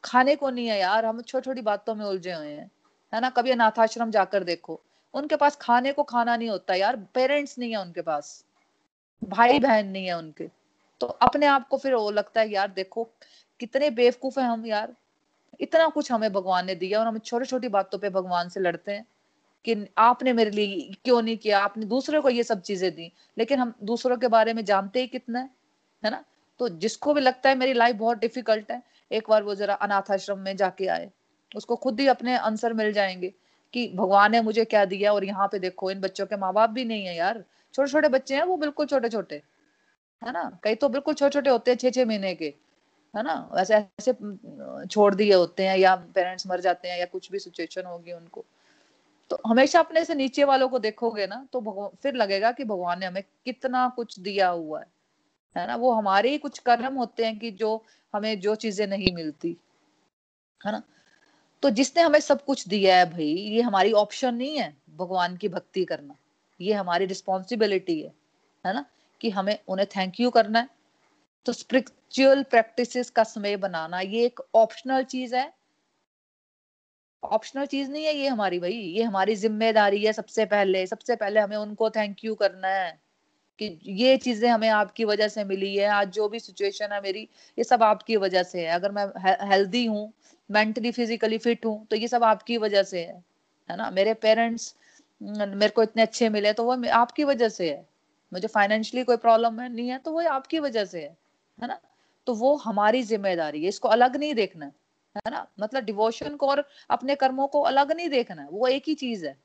खाने को नहीं है यार। हम छोटी छोटी बातों में उलझे हुए हैं। है ना? कभी अनाथाश्रम जाकर देखो। उनके पास खाने को खाना नहीं होता यार। पेरेंट्स नहीं है उनके पास। भाई बहन नहीं है उनके। तो अपने आप को फिर वो लगता है यार देखो, कितने बेवकूफ़ है हम यार। इतना कुछ हमें भगवान ने दिया और हम छोटी छोटी बातों पे भगवान से लड़ते हैं कि आपने मेरे लिए क्यों नहीं किया? आपने दूसरे को ये सब चीज़ें दी। लेकिन हम दूसरों के बारे में जानते ही कितना है है ना? तो जिसको भी लगता है मेरी लाइफ बहुत डिफ़िकल्ट है, एक बार वो जरा अनाथ आश्रम में जाके आए। उसको खुद ही अपने आंसर मिल जाएँगे कि भगवान ने मुझे क्या दिया और यहाँ पे देखो, इन बच्चों के माँ बाप भी नहीं है यार। छोटे छोटे बच्चे हैं, वो बिल्कुल छोटे छोटे है ना? कई तो बिल्कुल छोटे छोटे होते हैं छह छह महीने के। है ना? वैसे ऐसे छोड़ दिए होते हैं या पेरेंट्स मर जाते हैं या कुछ भी सिचुएशन होगी उनको। तो हमेशा अपने से नीचे वालों को देखोगे ना तो फिर लगेगा कि भगवान ने हमें कितना कुछ दिया हुआ है। है ना? वो हमारे ही कुछ कर्म होते हैं कि जो हमें जो चीज़ें नहीं मिलती। है ना? तो जिसने हमें सब कुछ दिया है भाई, ये हमारी ऑप्शन नहीं है भगवान की भक्ति करना। ये हमारी रिस्पॉन्सिबिलिटी है। है ना? कि हमें, उन्हें थैंक यू करना है। तो स्पिरिचुअल प्रैक्टिसेस का समय बनाना, ये एक ऑप्शनल चीज़ है। ऑप्शनल चीज़ नहीं है ये हमारी भाई, ये हमारी ज़िम्मेदारी है सबसे पहले सबसे पहले हमें उनको थैंक यू करना है कि ये चीज़ें हमें आपकी वजह से मिली है, आज जो भी सिचुएशन है मेरी, ये सब आपकी वजह से है। अगर मैं हेल्दी हूँ मेंटली फिजिकली फिट हूँ तो ये सब आपकी वजह से है है ना? मेरे पेरेंट्स मेरे को इतने अच्छे मिले तो वो आपकी वजह से है। मुझे फाइनेंशियली कोई प्रॉब्लम है, नहीं है तो वो आपकी वजह से है। है ना? तो वो हमारी ज़िम्मेदारी है, इसको अलग नहीं देखना, है ना? मतलब डिवोशन को और अपने कर्मों को अलग नहीं देखना, वो एक ही चीज़ है।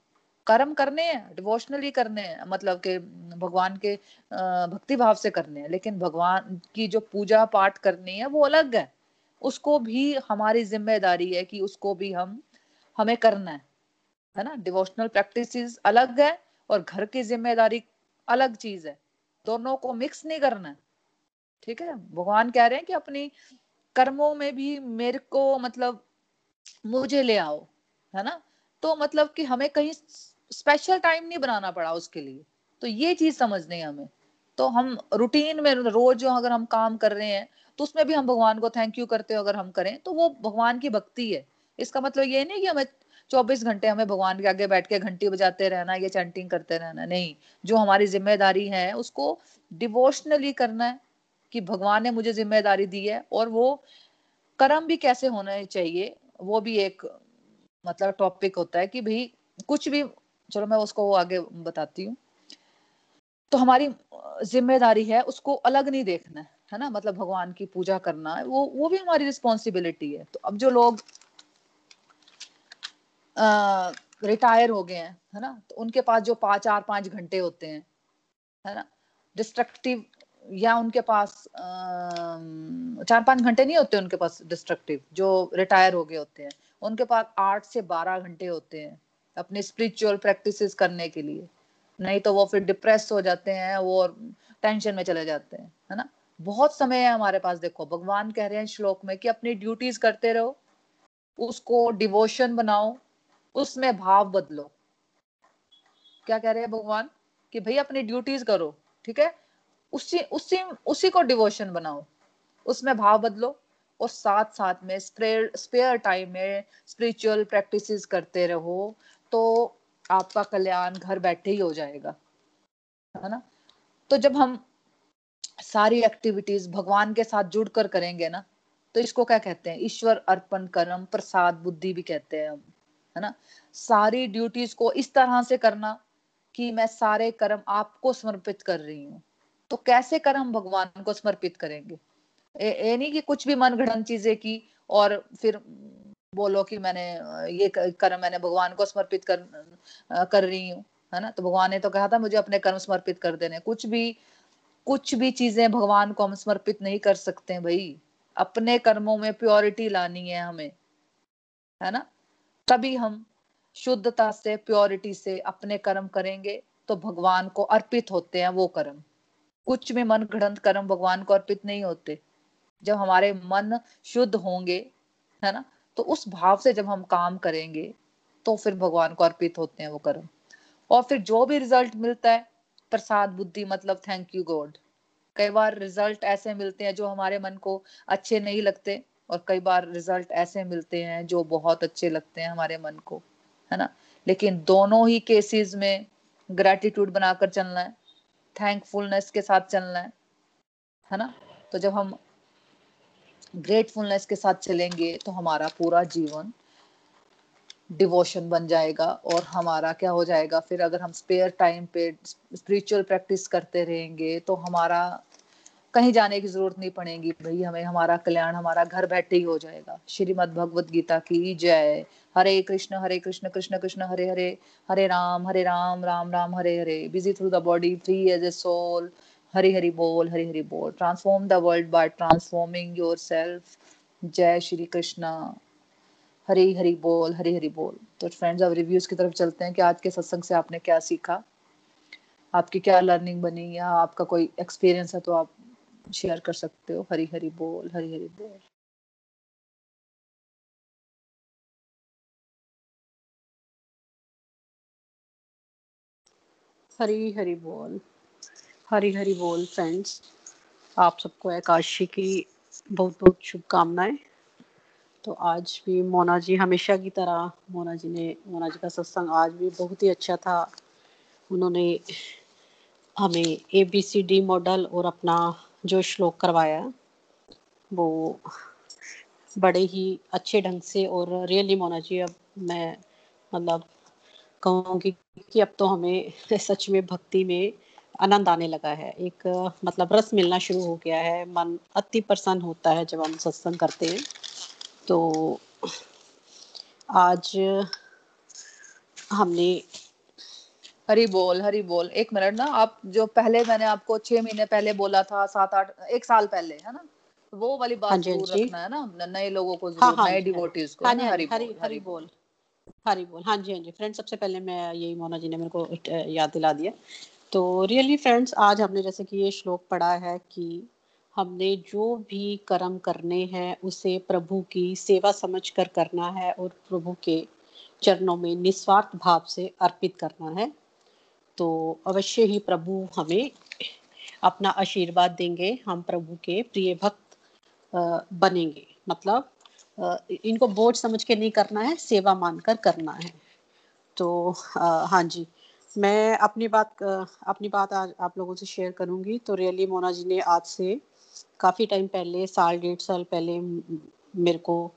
कर्म करने हैं डिवोशनली करने हैं मतलब के भगवान के भक्ति भाव से करने हैं, लेकिन भगवान की जो पूजा पाठ करनी है, वो अलग है। उसको भी हमारी ज़िम्मेदारी है कि उसको भी हम, हमें करना है है ना? डिवोशनल प्रैक्टिस अलग है और घर की ज़िम्मेदारी अलग चीज़ है। दोनों को मिक्स नहीं करना। है ठीक है? भगवान कह रहे हैं कि अपनी कर्मों में भी मेरे को मतलब मुझे ले आओ, है ना? तो मतलब कि हमें कहीं स्पेशल टाइम नहीं बनाना पड़ा उसके लिए। तो ये चीज़ समझनी है हमें। तो हम रूटीन में रोज जो अगर हम काम कर रहे हैं तो उसमें भी हम भगवान को थैंक यू करते हो अगर हम करें तो वो भगवान की भक्ति है। इसका मतलब ये नहीं कि हमें चौबीस घंटे हमें भगवान के आगे बैठ के घंटी बजाते रहना, या चैंटिंग करते रहना, नहीं। जो हमारी ज़िम्मेदारी है, उसको डिवोशनली करना है। कि भगवान ने मुझे ज़िम्मेदारी दी है और वो कर्म भी कैसे होना चाहिए, वो भी एक मतलब टॉपिक होता है कि भाई कुछ भी, चलो मैं उसको वो आगे बताती हूँ। तो हमारी ज़िम्मेदारी है उसको अलग नहीं देखना, है ना? मतलब भगवान की पूजा करना है वो वो भी हमारी रिस्पॉन्सिबिलिटी है। तो अब जो लोग रिटायर हो गए हैं, है ना? तो उनके पास जो पाँच, चार, पाँच घंटे होते हैं, है ना? डिस्ट्रक्टिव या उनके पास चार पाँच घंटे नहीं होते उनके पास डिस्ट्रक्टिव जो रिटायर हो गए होते हैं। उनके पास आठ से बारह घंटे होते हैं अपने स्पिरिचुअल प्रैक्टिसेस करने के लिए। नहीं तो वो फिर डिप्रेस हो जाते हैं, वो टेंशन में चले जाते हैं, है ना? बहुत समय है हमारे पास, देखो, भगवान कह रहे हैं श्लोक में कि अपनी ड्यूटीज़ करते रहो, उसको डिवोशन बनाओ, उसमें भाव बदलो। क्या कह रहे हैं भगवान? कि भाई अपनी ड्यूटीज़ करो, ठीक है? उसी उसी उसी को डिवोशन बनाओ। उसमें भाव बदलो और साथ साथ में स्पेयर स्पेयर टाइम में स्पिरिचुअल प्रैक्टिसेस करते रहो तो आपका कल्याण घर बैठे ही हो जाएगा, है ना? तो जब हम सारी एक्टिविटीज़ भगवान के साथ जुड़कर करेंगे ना तो इसको क्या कहते हैं? ईश्वर अर्पण, कर्म, प्रसाद, बुद्धि भी कहते हैं हम, है ना? सारी ड्यूटीज़ को इस तरह से करना कि मैं सारे कर्म आपको समर्पित कर रही हूँ। तो कैसे कर्म भगवान को समर्पित करेंगे? ये नहीं कि कुछ भी मन घड़न चीज़ें की और फिर बोलो कि मैंने, ये कर्म मैंने भगवान को समर्पित कर कर रही हूँ, है ना? तो भगवान ने तो कहा था, मुझे अपने कर्म समर्पित कर देने। कुछ भी कुछ भी चीज़ें भगवान को हम समर्पित नहीं कर सकते भाई। अपने कर्मों में प्योरिटी लानी है हमें, है ना? तभी हम शुद्धता से प्योरिटी से अपने कर्म करेंगे तो भगवान को अर्पित होते हैं वो कर्म। कुछ भी मन घड़ंत कर्म भगवान को अर्पित नहीं होते। जब हमारे मन शुद्ध होंगे, है ना तो उस भाव से जब हम काम करेंगे तो फिर भगवान को अर्पित होते हैं वो कर्म। और फिर जो भी रिज़ल्ट मिलता है, प्रसाद, बुद्धि मतलब थैंक यू गॉड कई बार रिज़ल्ट ऐसे मिलते हैं जो हमारे मन को अच्छे नहीं लगते, और कई बार रिज़ल्ट ऐसे मिलते हैं जो बहुत अच्छे लगते हैं हमारे मन को, है ना। लेकिन दोनों ही केसेस में ग्रेटिट्यूड बनाकर चलना है। थैंकफुलनेस के साथ चलना है है ना? तो जब हम ग्रेटफुलनेस के साथ चलेंगे तो हमारा पूरा जीवन डिवोशन बन जाएगा और हमारा क्या हो जाएगा? फिर अगर हम स्पेयर टाइम पे स्पिरिचुअल प्रैक्टिस करते रहेंगे तो हमारा कहीं जाने की ज़रूरत नहीं पड़ेगी भाई, हमें हमारा कल्याण, हमारा घर बैठे ही हो जाएगा। श्रीमद भगवत गीता की जय। हरे कृष्ण हरे कृष्ण कृष्ण कृष्ण, हरे हरे हरे राम हरे Ram Ram Ram, Hare Hare. Busy through the body free as a soul Hari Hari बोल, हरी हरी बोल। Transform the world by transforming yourself जय श्री कृष्णा। हरी हरी बोल, हरी हरी बोल। तो फ्रेंड्स अब रिव्यूज़ की तरफ़ चलते हैं कि आज के सत्संग से आपने क्या सीखा? आपकी क्या लर्निंग बनी या आपका कोई एक्सपीरियंस है तो आप शेयर कर सकते हो हरी हरी बोल हरी हरी बोल हरी हरी बोल हरी हरी बोल फ्रेंड्स आप सबको एकादशी की बहुत बहुत शुभकामनाएँ। तो आज भी मोना जी हमेशा की तरह, मोना जी ने, मोना जी का सत्संग आज भी बहुत ही अच्छा था। उन्होंने हमें A B C D model और अपना जो श्लोक करवाया, वो बड़े ही अच्छे ढंग से और रियली मोना जी, अब मैं मतलब कहूँगी कि अब तो हमें सच में भक्ति में आनंद आने लगा है। एक मतलब रस मिलना शुरू हो गया है, मन अति प्रसन्न होता है जब हम सत्संग करते हैं। तो आज हमने हरी बोल हरी बोल। एक मिनट ना आप जो पहले मैंने आपको छह महीने पहले बोला था सात आठ एक साल पहले है ना? वो वाली बात हाँ ज़रूर हाँ रखना है ना? नए लोगों को हाँ, हाँ, नए डिवोटीज को हाँ, हरी, हरी, हरी बोल। हरी बोल। हाँ जी हाँ जी। फ्रेंड सबसे पहले मैं यही मोना जी ने मेरे को याद दिला दिया। तो रियली फ्रेंड्स आज हमने जैसे कि ये श्लोक पढ़ा है कि हमने जो भी कर्म करने हैं उसे प्रभु की सेवा समझकर करना है और प्रभु के चरणों में निस्वार्थ भाव से अर्पित करना है। तो अवश्य ही प्रभु हमें अपना आशीर्वाद देंगे, हम प्रभु के प्रिय भक्त बनेंगे। मतलब इनको बोझ समझ के नहीं करना है, सेवा मानकर करना है। तो हाँ जी, मैं अपनी बात अपनी बात आज आप लोगों से शेयर करूँगी। तो रियली मोना जी ने आज से काफ़ी टाइम पहले, साल डेढ़ साल पहले, मेरे को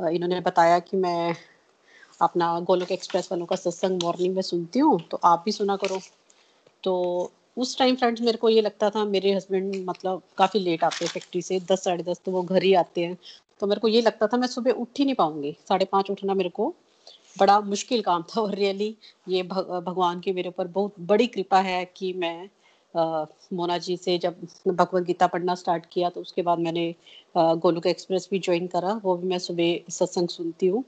इन्होंने बताया कि मैं अपना गोलोक एक्सप्रेस वालों का सत्संग मॉर्निंग में सुनती हूँ तो आप भी सुना करो। तो उस टाइम फ्रेंड्स मेरे को ये लगता था, मेरे हस्बैंड मतलब काफ़ी लेट आते हैं फैक्ट्री से, दस, साढ़े दस तो वो घर ही आते हैं। तो मेरे को ये लगता था, मैं सुबह उठ ही नहीं पाऊँगी। साढ़े पाँच उठना मेरे को बड़ा मुश्किल काम था और रियली ये भगवान की मेरे ऊपर बहुत बड़ी कृपा है कि मैं मोना जी से जब भगवत गीता पढ़ना स्टार्ट किया तो उसके बाद मैंने गोलुक एक्सप्रेस भी ज्वाइन करा, वो भी मैं सुबह सत्संग सुनती हूँ।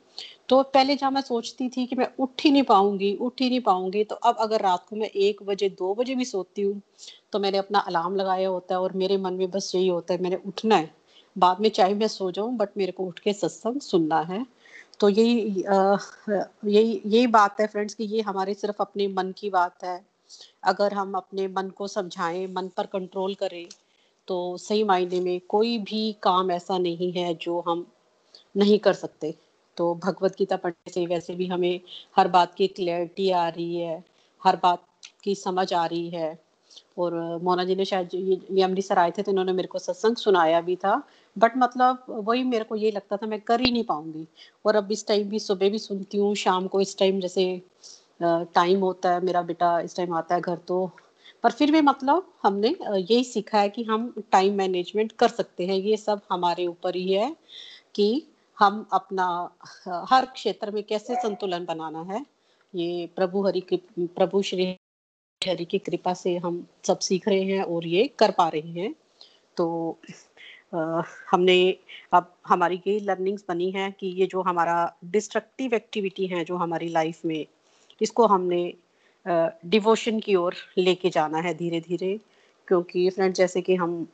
तो पहले जहाँ मैं सोचती थी कि मैं उठ ही नहीं पाऊँगी, उठ ही नहीं पाऊँगी तो अब अगर रात को मैं एक बजे, दो बजे भी सोती हूँ तो मैंने अपना अलार्म लगाया होता है और मेरे मन में बस यही होता है, मैंने उठना है। बाद में चाहे मैं सो जाऊँ बट मेरे को उठ के सत्संग सुनना है। तो यही यही यही बात है फ्रेंड्स कि ये हमारे सिर्फ़ अपने मन की बात है। अगर हम अपने मन को समझाएँ, मन पर कंट्रोल करें तो सही मायने में कोई भी काम ऐसा नहीं है जो हम नहीं कर सकते। तो भगवत गीता पढ़ने से वैसे भी हमें हर बात की क्लैरिटी आ रही है, हर बात की समझ आ रही है। और मोना जी ने शायद ये अमृतसर आए थे तो इन्होंने मेरे को सत्संग सुनाया भी था बट मतलब वही मेरे को ये लगता था मैं कर ही नहीं पाऊँगी। और अब इस टाइम भी सुबह भी सुनती हूँ, शाम को इस टाइम जैसे टाइम होता है मेरा बेटा इस टाइम आता है घर तो। पर फिर भी मतलब हमने यही सीखा है कि हम टाइम मैनेजमेंट कर सकते हैं। ये सब हमारे ऊपर ही है कि हम अपना हर क्षेत्र में कैसे संतुलन बनाना है। ये प्रभु हरि प्रभु श्री हरि की कृपा से हम सब सीख रहे हैं और ये कर पा रहे हैं। तो आ, हमने अब हमारी ये लर्निंग्स बनी है कि ये जो हमारा डिस्ट्रक्टिव एक्टिविटी है जो हमारी लाइफ में इसको हमने डिवोशन की ओर लेके जाना है धीरे धीरे क्योंकि फ्रेंड जैसे कि हम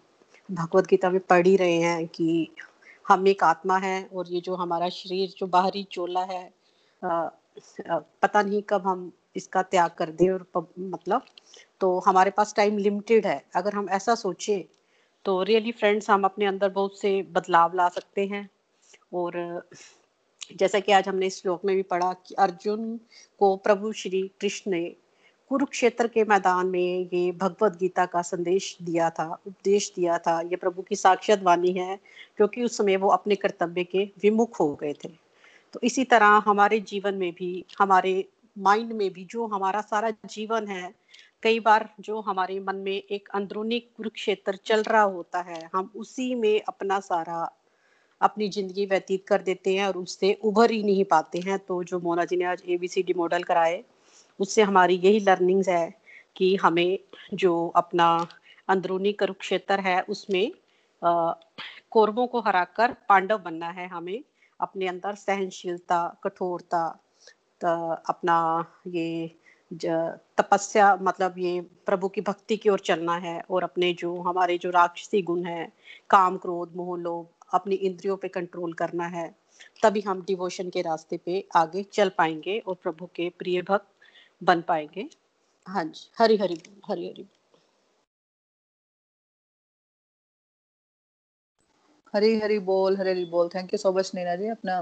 भगवत गीता में पढ़ ही रहे हैं कि हम एक आत्मा है और ये जो हमारा शरीर, जो बाहरी चोला है पता नहीं कब हम इसका त्याग कर दें और मतलब तो हमारे पास टाइम लिमिटेड है। अगर हम ऐसा सोचे तो रियली फ्रेंड्स हम अपने अंदर बहुत से बदलाव ला सकते हैं और जैसा कि आज हमने इस श्लोक में भी पढ़ा कि अर्जुन को प्रभु श्री कृष्ण ने कुरुक्षेत्र के मैदान में ये भगवत गीता का संदेश दिया था, उपदेश दिया था। ये प्रभु की साक्षात वाणी है, क्योंकि उस समय वो अपने कर्तव्य के विमुख हो गए थे। तो इसी तरह हमारे जीवन में भी, हमारे माइंड में भी जो हमारा सारा जीवन है, कई बार जो हमारे मन में एक अंदरूनी कुरुक्षेत्र चल रहा होता है, हम उसी में अपना सारा अपनी ज़िंदगी व्यतीत कर देते हैं और उससे उभर ही नहीं पाते हैं। तो जो मोना जी ने आज एबीसीडी मॉडल कराए, उससे हमारी यही लर्निंग्स है कि हमें जो अपना अंदरूनी कुरुक्षेत्र है, उसमें कौरवों को हराकर पांडव बनना है हमें। अपने अंदर सहनशीलता, कठोरता अपना ये तपस्या मतलब ये प्रभु की भक्ति की ओर चलना है और अपने जो, हमारे जो राक्षसी गुण है, काम, क्रोध, मोह, लोभ अपनी इंद्रियों पे कंट्रोल करना है तभी हम डिवोशन के रास्ते पे आगे चल पाएँगे और प्रभु के प्रिय भक्त बन पाएँगे। हाँ जी हरी हरी हरी हरी। हरी हरी बोल हरी हरी बोल। Thank you so much Neena ji अपना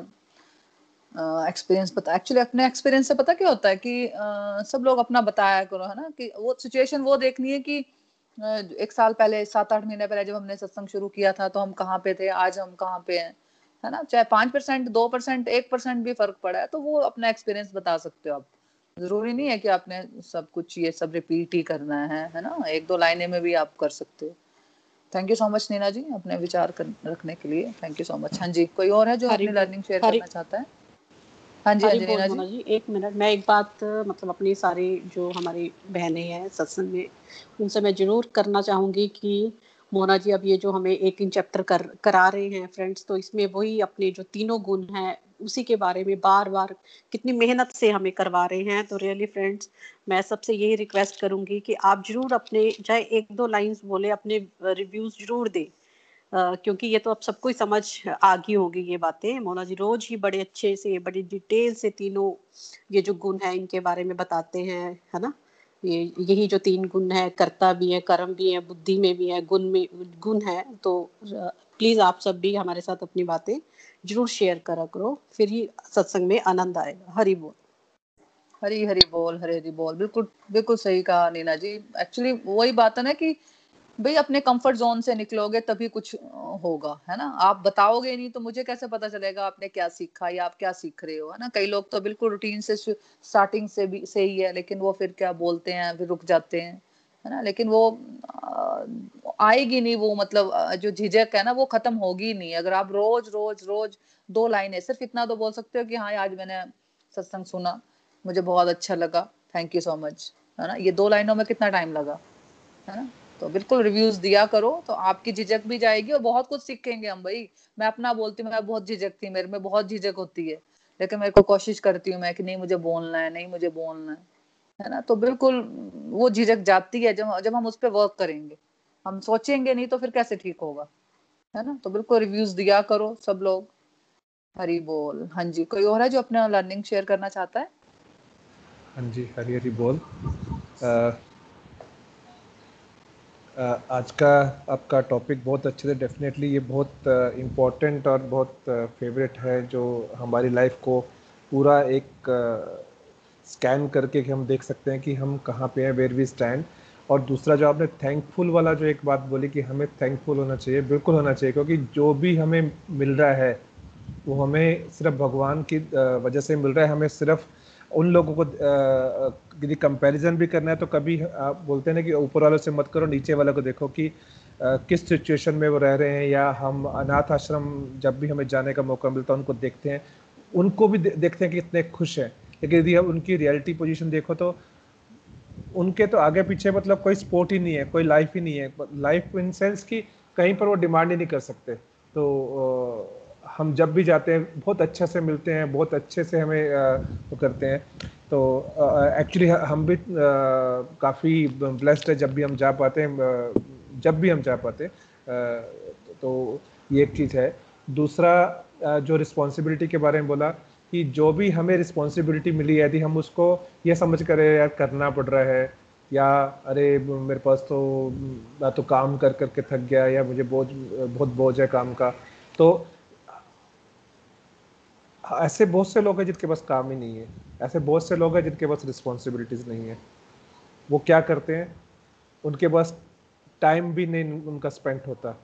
एक्सपीरियंस uh, पता एक्चुअली अपने एक्सपीरियंस से पता क्या होता है कि uh, सब लोग अपना बताया करो है ना? कि वो सिचुएशन वो देखनी है कि एक साल पहले सात आठ महीने पहले जब हमने सत्संग शुरू किया था तो हम कहाँ पे थे आज हम कहाँ पे हैं? है ना? चाहे पाँच परसेंट दो परसेंट एक परसेंट भी फ़र्क पड़ा है तो वो अपना एक्सपीरियंस बता सकते हो आप। ज़रूरी नहीं है कि आपने सब कुछ ये सब रिपीट ही करना है है ना? एक दो लाइने में भी आप कर सकते हो। Thank you so much Neena ji अपने विचार कर, रखने के लिए। थैंक यू सो मच हाँ जी कोई और है जो अपनी लर्निंग शेयर करना चाहता है? हाँ जी हाँ जी जी। एक मिनट मैं एक बात मतलब अपनी सारी जो हमारी बहनें हैं सत्संग में उनसे मैं ज़रूर करना चाहूँगी कि मोना जी अब ये जो हमें एटीन चैप्टर कर करा रहे हैं फ्रेंड्स तो इसमें वही अपने जो तीनों गुण हैं उसी के बारे में बार बार कितनी मेहनत से हमें करवा रहे हैं। तो रियली फ्रेंड्स मैं सबसे यही रिक्वेस्ट करूँगी कि आप ज़रूर अपने चाहे एक दो लाइंस बोले अपने रिव्यूज़ ज़रूर दें। क्योंकि ये तो अब सबको ही समझ आ गई होगी ये बातें। मोना जी, रोज ही बड़े अच्छे से, बड़ी डिटेल से तीनों ये जो गुण है, इनके बारे में बताते हैं, है ना? ये, यही जो तीन गुण है, कर्ता भी है, कर्म भी है, बुद्धि में भी है, गुण में, गुण है तो प्लीज़ आप सब भी हमारे साथ अपनी बातें ज़रूर शेयर करा करो, फिर ही सत्संग में आनंद आएगा। हरी बोल। हरी हरी बोल, हरी हरी बोल। बिल्कुल बिल्कुल सही कहा नीना जी। एक्चुअली वही बात है ना कि भाई, अपने कंफर्ट जोन से निकलोगे तभी कुछ होगा, है ना? आप बताओगे नहीं तो मुझे कैसे पता चलेगा आपने क्या सीखा या आप क्या सीख रहे हो, है ना? कई लोग तो बिल्कुल रूटीन से स्टार्टिंग से भी, से ही है, लेकिन वो फिर क्या बोलते हैं, फिर रुक जाते हैं, है ना? लेकिन वो आएगी नहीं वो मतलब जो झिझक है ना वो खत्म होगी नहीं। अगर आप रोज रोज रोज दो लाइनें सिर्फ़ इतना तो बोल सकते हो कि हाँ आज मैंने सत्संग सुना, मुझे बहुत अच्छा लगा थैंक यू सो मच है ना? ये दो लाइनों में कितना टाइम लगा, है ना? तो बिल्कुल रिव्यूज़ दिया करो तो आपकी झिझक भी जाएगी और बहुत कुछ सीखेंगे हम भाई। मैं अपना बोलती हूँ, मैं बहुत झिझक थी, मेरे में बहुत झिझक होती है। लेकिन मेरे को कोशिश करती हूँ मैं कि नहीं मुझे बोलना है, नहीं मुझे बोलना है है ना? तो बिल्कुल वो झिझक जाती है जब जब हम उस पर वर्क करेंगे। हम सोचेंगे नहीं तो फिर कैसे ठीक होगा, है ना? तो बिल्कुल रिव्यूज़ दिया करो सब लोग। हरी बोल। हाँ जी, कोई और है जो अपना लर्निंग शेयर करना चाहता है? हाँ जी, हरी हरी बोल। आज का आपका टॉपिक बहुत अच्छे से डेफिनेटली ये बहुत इम्पोर्टेंट और बहुत फेवरेट है जो हमारी लाइफ को पूरा एक स्कैन करके हम देख सकते हैं कि हम कहाँ पे हैं वेयर वी स्टैंड और दूसरा जो आपने थैंकफुल वाला जो एक बात बोली कि हमें थैंकफुल होना चाहिए, बिल्कुल होना चाहिए, क्योंकि जो भी हमें मिल रहा है, वो हमें सिर्फ़ भगवान की वजह से मिल रहा है, हमें सिर्फ़ उन लोगों को यदि कंपैरिजन भी करना है तो कभी आप बोलते हैं ना कि ऊपर वालों से मत करो नीचे वालों को देखो कि आ, किस सिचुएशन में वो रह रहे हैं या हम अनाथ आश्रम जब भी हमें जाने का मौका मिलता है उनको देखते हैं। उनको भी दे, देखते हैं कि कितने खुश हैं। लेकिन यदि हम उनकी रियलिटी पोजीशन देखो तो उनके तो आगे पीछे मतलब कोई स्पोर्ट ही नहीं है कोई लाइफ ही नहीं है। लाइफ इन सेंस की कहीं पर वो डिमांड ही नहीं कर सकते। तो हम जब भी जाते हैं, बहुत अच्छे से मिलते हैं, बहुत अच्छे से हमें वो करते हैं। तो एक्चुअली हम भी काफ़ी ब्लेस्ड है जब भी हम जा पाते हैं जब भी हम जा पाते तो ये एक चीज़ है। दूसरा जो रिस्पॉन्सिबिलिटी के बारे में बोला कि जो भी हमें रिस्पॉन्सिबिलिटी मिली है यदि हम उसको ये समझ कर यार करना पड़ रहा है, या अरे, मेरे पास तो मैं तो काम कर, करके थक गया, या मुझे बोझ, बहुत बोझ है काम का तो ऐसे बहुत से लोग हैं जिनके पास काम ही नहीं है। ऐसे बहुत से लोग हैं जिनके पास रिस्पॉन्सिबिलिटीज़ नहीं है। वो क्या करते हैं? उनके पास टाइम भी नहीं उनका स्पेंड होता।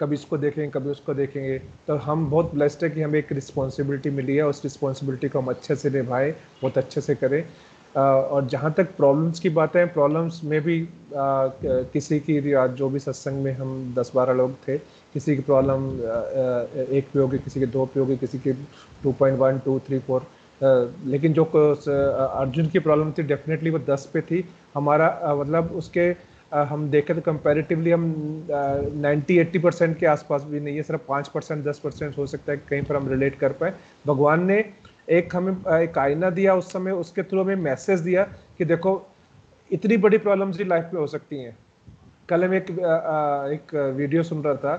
कभी इसको देखेंगे, कभी उसको देखेंगे। तो हम बहुत ब्लेस्ड है कि हमें एक रिस्पॉन्सिबिलिटी मिली है। उस रिस्पॉन्सिबिलिटी को हम अच्छे से निभाएँ, बहुत अच्छे से करें। और जहाँ तक प्रॉब्लम्स की बात है प्रॉब्लम्स में भी किसी की जो भी सत्संग में हम दस बारह लोग थे किसी की प्रॉब्लम एक पे होगी किसी के दो पे होगी किसी की two point one two three four लेकिन जो अर्जुन की प्रॉब्लम थी डेफिनेटली वो दस पे थी। हमारा मतलब उसके हम देखें तो कंपैरेटिवली हम नाइन्टी एट्टी परसेंट के आसपास भी नहीं है, सिर्फ़ पाँच परसेंट, दस परसेंट हो सकता है कहीं पर हम रिलेट कर पाए। भगवान ने एक हमें एक आईना दिया उस समय, उसके थ्रू हमें मैसेज दिया कि देखो, इतनी बड़ी प्रॉब्लम्स ही लाइफ में हो सकती हैं। कल हम एक एक वीडियो सुन रहा था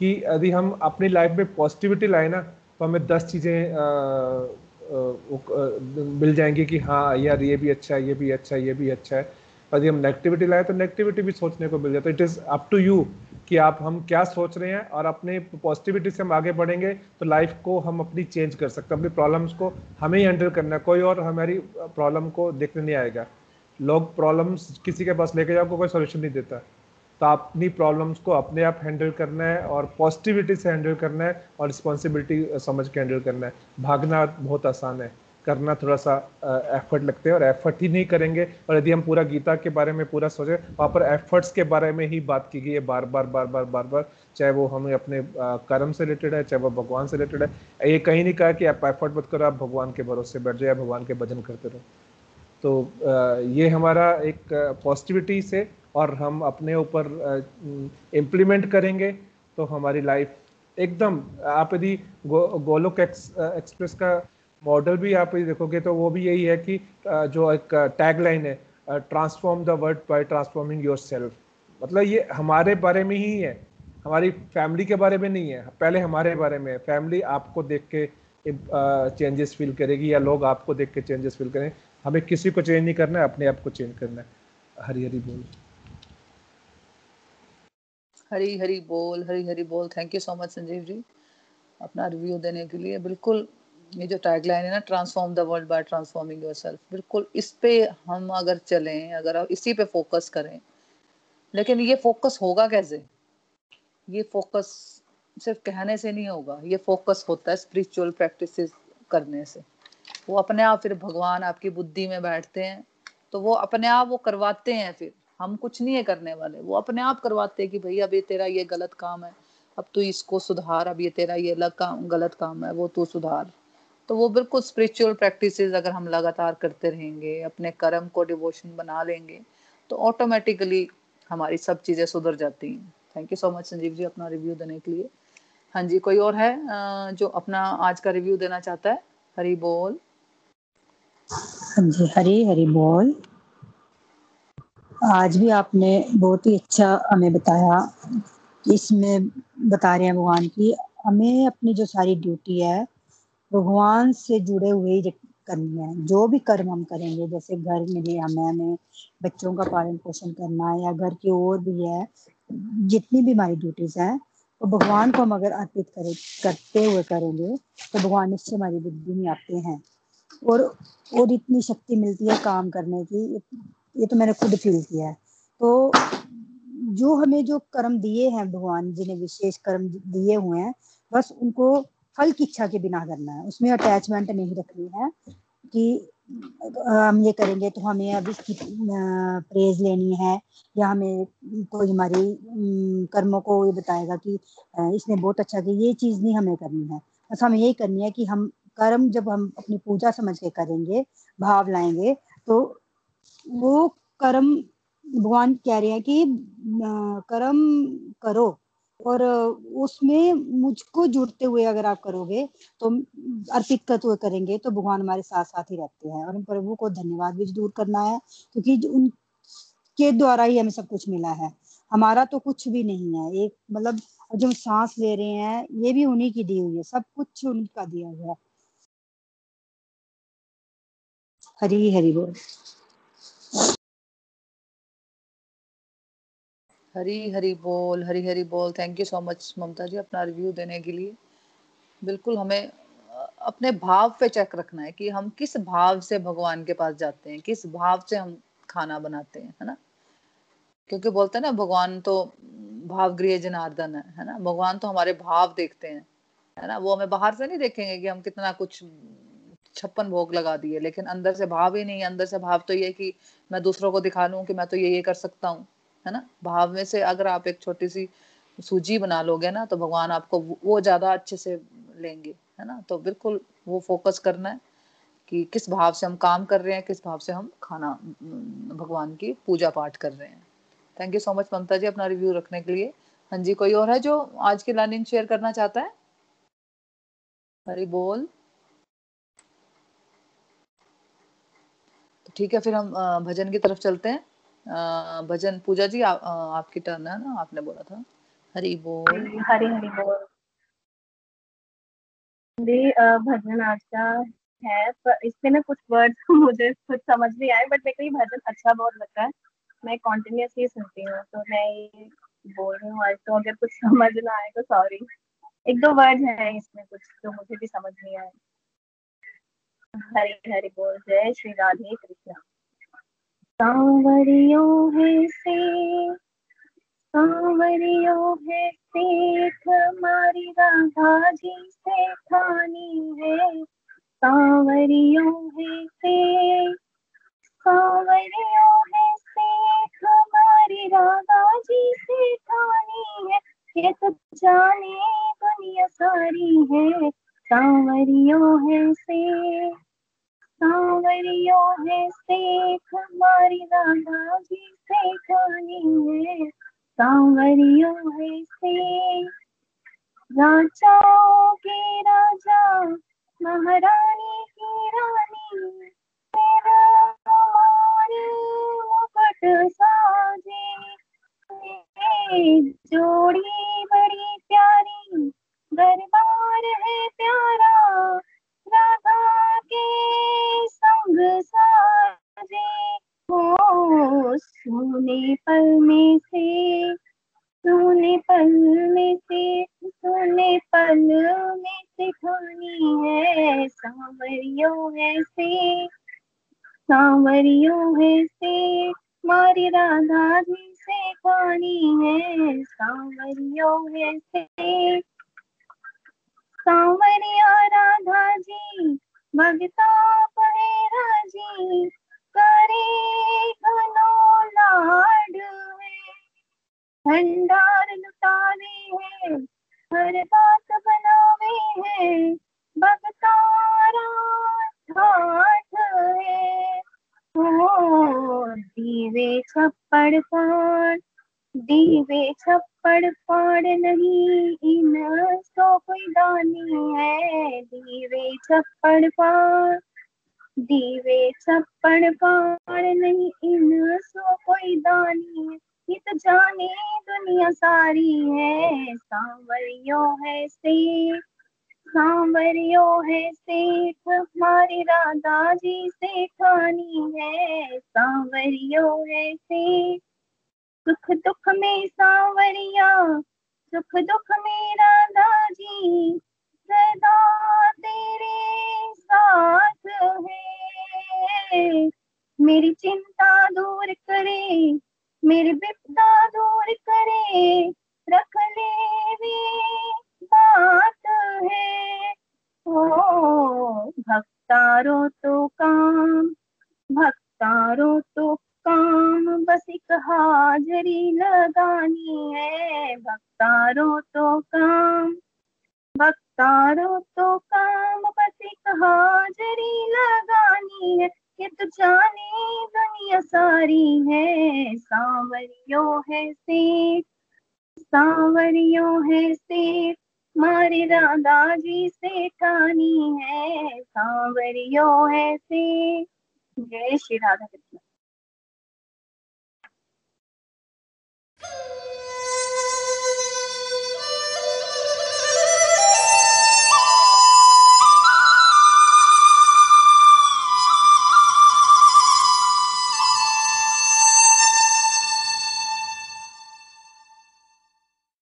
कि यदि हम अपनी लाइफ में पॉजिटिविटी लाए ना तो हमें दस चीज़ें मिल जाएँगी कि हाँ यार, ये भी अच्छा है, ये भी अच्छा है, ये भी अच्छा है। यदि हम नेगेटिविटी लाए तो नेगेटिविटी भी सोचने को मिल जाता है। It is up to you कि आप, हम क्या सोच रहे हैं और अपने पॉजिटिविटी से हम आगे बढ़ेंगे तो लाइफ को हम अपनी चेंज कर सकते हैं। अपनी प्रॉब्लम्स को हमें ही हैंडल करना है। कोई और हमारी प्रॉब्लम को देखने नहीं आएगा। लोग प्रॉब्लम्स किसी के पास लेके जाओ, कोई सोल्यूशन नहीं देता। तो अपनी प्रॉब्लम्स को अपने आप हैंडल करना है और पॉजिटिविटी से हैंडल करना है और रिस्पॉन्सिबिलिटी समझ के हैंडल करना है। भागना बहुत आसान है। करना थोड़ा सा एफर्ट लगते हैं और एफर्ट ही नहीं करेंगे और यदि हम पूरा गीता के बारे में पूरा सोचें, वहाँ पर एफर्ट्स के बारे में ही बात की गई है बार बार बार बार बार बार। चाहे वो हमें अपने कर्म से रिलेटेड है, चाहे वो भगवान से रिलेटेड है। ये कहीं नहीं कहा कि आप एफर्ट मत करो, आप भगवान के भरोसे बैठ जाए या भगवान के भजन करते रहो। तो ये हमारा एक पॉजिटिविटी से और हम अपने ऊपर इम्प्लीमेंट करेंगे तो हमारी लाइफ एकदम आप यदि गो, गोलोक एक्स, एक्सप्रेस का मॉडल भी आप यदि देखोगे तो वो भी यही है कि जो एक टैग लाइन है transform the world by transforming yourself मतलब ये हमारे बारे में ही है हमारी फैमिली के बारे में नहीं है पहले हमारे बारे में है। फैमिली आपको देख के चेंजेस फील करेगी या लोग आपको देख के चेंजेस फील करें हमें किसी को चेंज नहीं करना है अपने आप को चेंज करना है। हरी हरी बोल। हरी हरी बोल, हरी हरी बोल। Thank you so much Sanjeev ji, अपना रिव्यू देने के लिए। बिल्कुल, ये जो टैगलाइन है ना transform the world by transforming yourself बिल्कुल, इस पे हम अगर चलें, अगर इसी पे फोकस करें, लेकिन ये फोकस होगा कैसे? ये फोकस सिर्फ़ कहने से नहीं होगा, ये फोकस होता है स्पिरिचुअल प्रैक्टिस करने से। वो अपने आप फिर भगवान आपकी बुद्धि में बैठते हैं तो वो अपने आप वो करवाते हैं फिर। हम कुछ नहीं है करने वाले। वो अपने आप करवाते हैं कि भाई अब ये तेरा ये गलत काम है, अब तू इसको सुधार, अब ये तेरा ये अलग काम, गलत काम है, वो तू सुधार। तो वो बिल्कुल स्पिरिचुअल प्रैक्टिस अगर हम लगातार करते रहेंगे, अपने कर्म को डिवोशन बना लेंगे तो ऑटोमेटिकली हमारी सब चीज़ें सुधर जाती हैं। Thank you so much Sanjeev ji, अपना रिव्यू देने के लिए। हाँ जी, कोई और है जो अपना आज का रिव्यू देना चाहता है? हरी बोल। हाँ जी, हरी हरी बोल। आज भी आपने बहुत ही अच्छा हमें बताया। इसमें बता रहे हैं भगवान की, हमें अपनी जो सारी ड्यूटी है, भगवान से जुड़े हुए ही करनी है। जो भी कर्म हम करेंगे, जैसे घर मिले हमें हमें बच्चों का पालन पोषण करना है या घर की और भी है, जितनी भी हमारी ड्यूटीज़ हैं तो भगवान को हम अगर अर्पित करें, करते हुए करेंगे तो भगवान निश्चय हमारी बुद्धि में आते हैं। और और इतनी शक्ति मिलती है काम करने की ये तो मैंने खुद फील किया है। तो जो हमें जो कर्म दिए हैं भगवान, जिन्हें विशेष कर्म दिए हुए हैं, बस उनको फल की इच्छा के बिना करना है। उसमें अटैचमेंट नहीं रखनी है कि हम ये करेंगे तो हमें अब इसकी प्रेज लेनी है या हमें कोई हमारी कर्मों को ये बताएगा कि इसने बहुत अच्छा किया, ये चीज़ नहीं हमें करनी है। बस हमें यही करनी है कि हम कर्म जब हम अपनी पूजा समझ के करेंगे, भाव लाएँगे तो वो कर्म भगवान कह रहे हैं कि कर्म करो और उसमें मुझको जुड़ते हुए अगर आप करोगे तो अर्पित करते हुए करेंगे तो भगवान हमारे साथ साथ ही रहते हैं और प्रभु को धन्यवाद भी ज़रूर करना है क्योंकि उनके द्वारा ही हमें सब कुछ मिला है। हमारा तो कुछ भी नहीं है। एक मतलब जो सांस ले रहे हैं, ये भी उन्हीं की दी हुई है। सब कुछ उनका दिया हुआ है। हरी हरी बोल। हरी हरी बोल, हरी हरी बोल। Thank you so much Mamta ji अपना रिव्यू देने के लिए। बिल्कुल हमें अपने भाव पे चेक रखना है कि हम किस भाव से भगवान के पास जाते हैं, किस भाव से हम खाना बनाते हैं, है ना? क्योंकि बोलते हैं ना, भगवान तो भाव गृह जनार्दन है है ना? भगवान तो हमारे भाव देखते हैं, है ना? वो हमें बाहर से नहीं देखेंगे कि हम कितना कुछ छप्पन भोग लगा दिए, लेकिन अंदर से भाव ही नहीं अंदर से भाव तो ये कि मैं दूसरों को दिखा लूँ कि मैं तो ये ये कर सकता हूँ। है ना? भाव में से अगर आप एक छोटी सी सूजी बना लोगे ना तो भगवान आपको वो ज़्यादा अच्छे से लेंगे, है ना? तो बिल्कुल वो फोकस करना है कि किस भाव से हम काम कर रहे हैं, किस भाव से हम खाना भगवान की पूजा पाठ कर रहे हैं। Thank you so much Mamta ji अपना रिव्यू रखने के लिए। हाँ जी, कोई और है जो आज की लर्निंग शेयर करना चाहता है? हरी बोल। तो ठीक है, फिर हम भजन की तरफ़ चलते हैं। भजन पूजा जी आ, आ, आपकी टर्न है ना? आपने बोला था। हरी बोल। हरी हरी बोल। भजन आज है पर इसमें ना कुछ वर्ड्स मुझे कुछ समझ नहीं आए बट मेरे को ये भजन अच्छा बहुत लगता है। मैं कॉन्टिन्यूसली सुनती हूँ तो मैं ये बोल रही हूँ आज तो अगर कुछ समझ ना आए तो सॉरी एक दो वर्ड है इसमें कुछ जो मुझे भी समझ नहीं आए। हरी हरी बोल। जय श्री राधे कृष्णा। सांवरियों है से, सांवरियों है सेठ हमारी राधा जी से खानी है। सांवरियों है से, सांवरियों है सेठ हमारी राधा जी से खानी है। ये तो जाने दुनिया सारी है, सांवरियों है से सावरियों है सेख हमारी राधा जी से खानी है। सावरियों है सेख राजाओं के राजा, महारानी की रानी तेरा हमारे मुकुट साजे। जोड़ी बड़ी प्यारी, दरबार है प्यारा, राधा के सोने पल में से, सोने पल में से, सोने पल में से खानी है, सांवरियों है से, सांवरियों है से, मारी राधा जी से खानी है, सांवरियों है से। सांवरिया राधा जी, भगता पहेरा जी करे घनो लाड है भंडार लुटावे है, हर बात बनावे है भगतारा ठाठ है। ओ, दीवे छप्पड़ पाठ दीवे छप्पड़ फाड़ नहीं, इन सो कोई दानी है। दीवे छप्पड़ फाड़ दीवे छप्पड़ फाड़ नहीं, इन सो कोई दानी। ये तो जाने दुनिया सारी है, सांवरियों है से सांवरियों है सेठ, हमारी राधा जी से खानी है, सांवरियों है सेठ। सुख दुख में सांवरिया, सुख दुख में राधा जी। सदा तेरे साथ है। मेरी चिंता दूर करे, मेरी विपदा दूर करे, रख ले भी बात है। ओ, भक्तारो तो काम, भक्तारो तो काम, बस एक हाजरी लगानी है। भक्तारो तो काम भक्तारो तो काम बस एक हाजरी लगानी है। ये तो जाने दुनिया सारी है। सांवरियों है सेठ, सांवरियों है सेठ, मारे राधा जी से ठानी है। सांवरियों है सेठ। जय श्री राधा कृष्ण।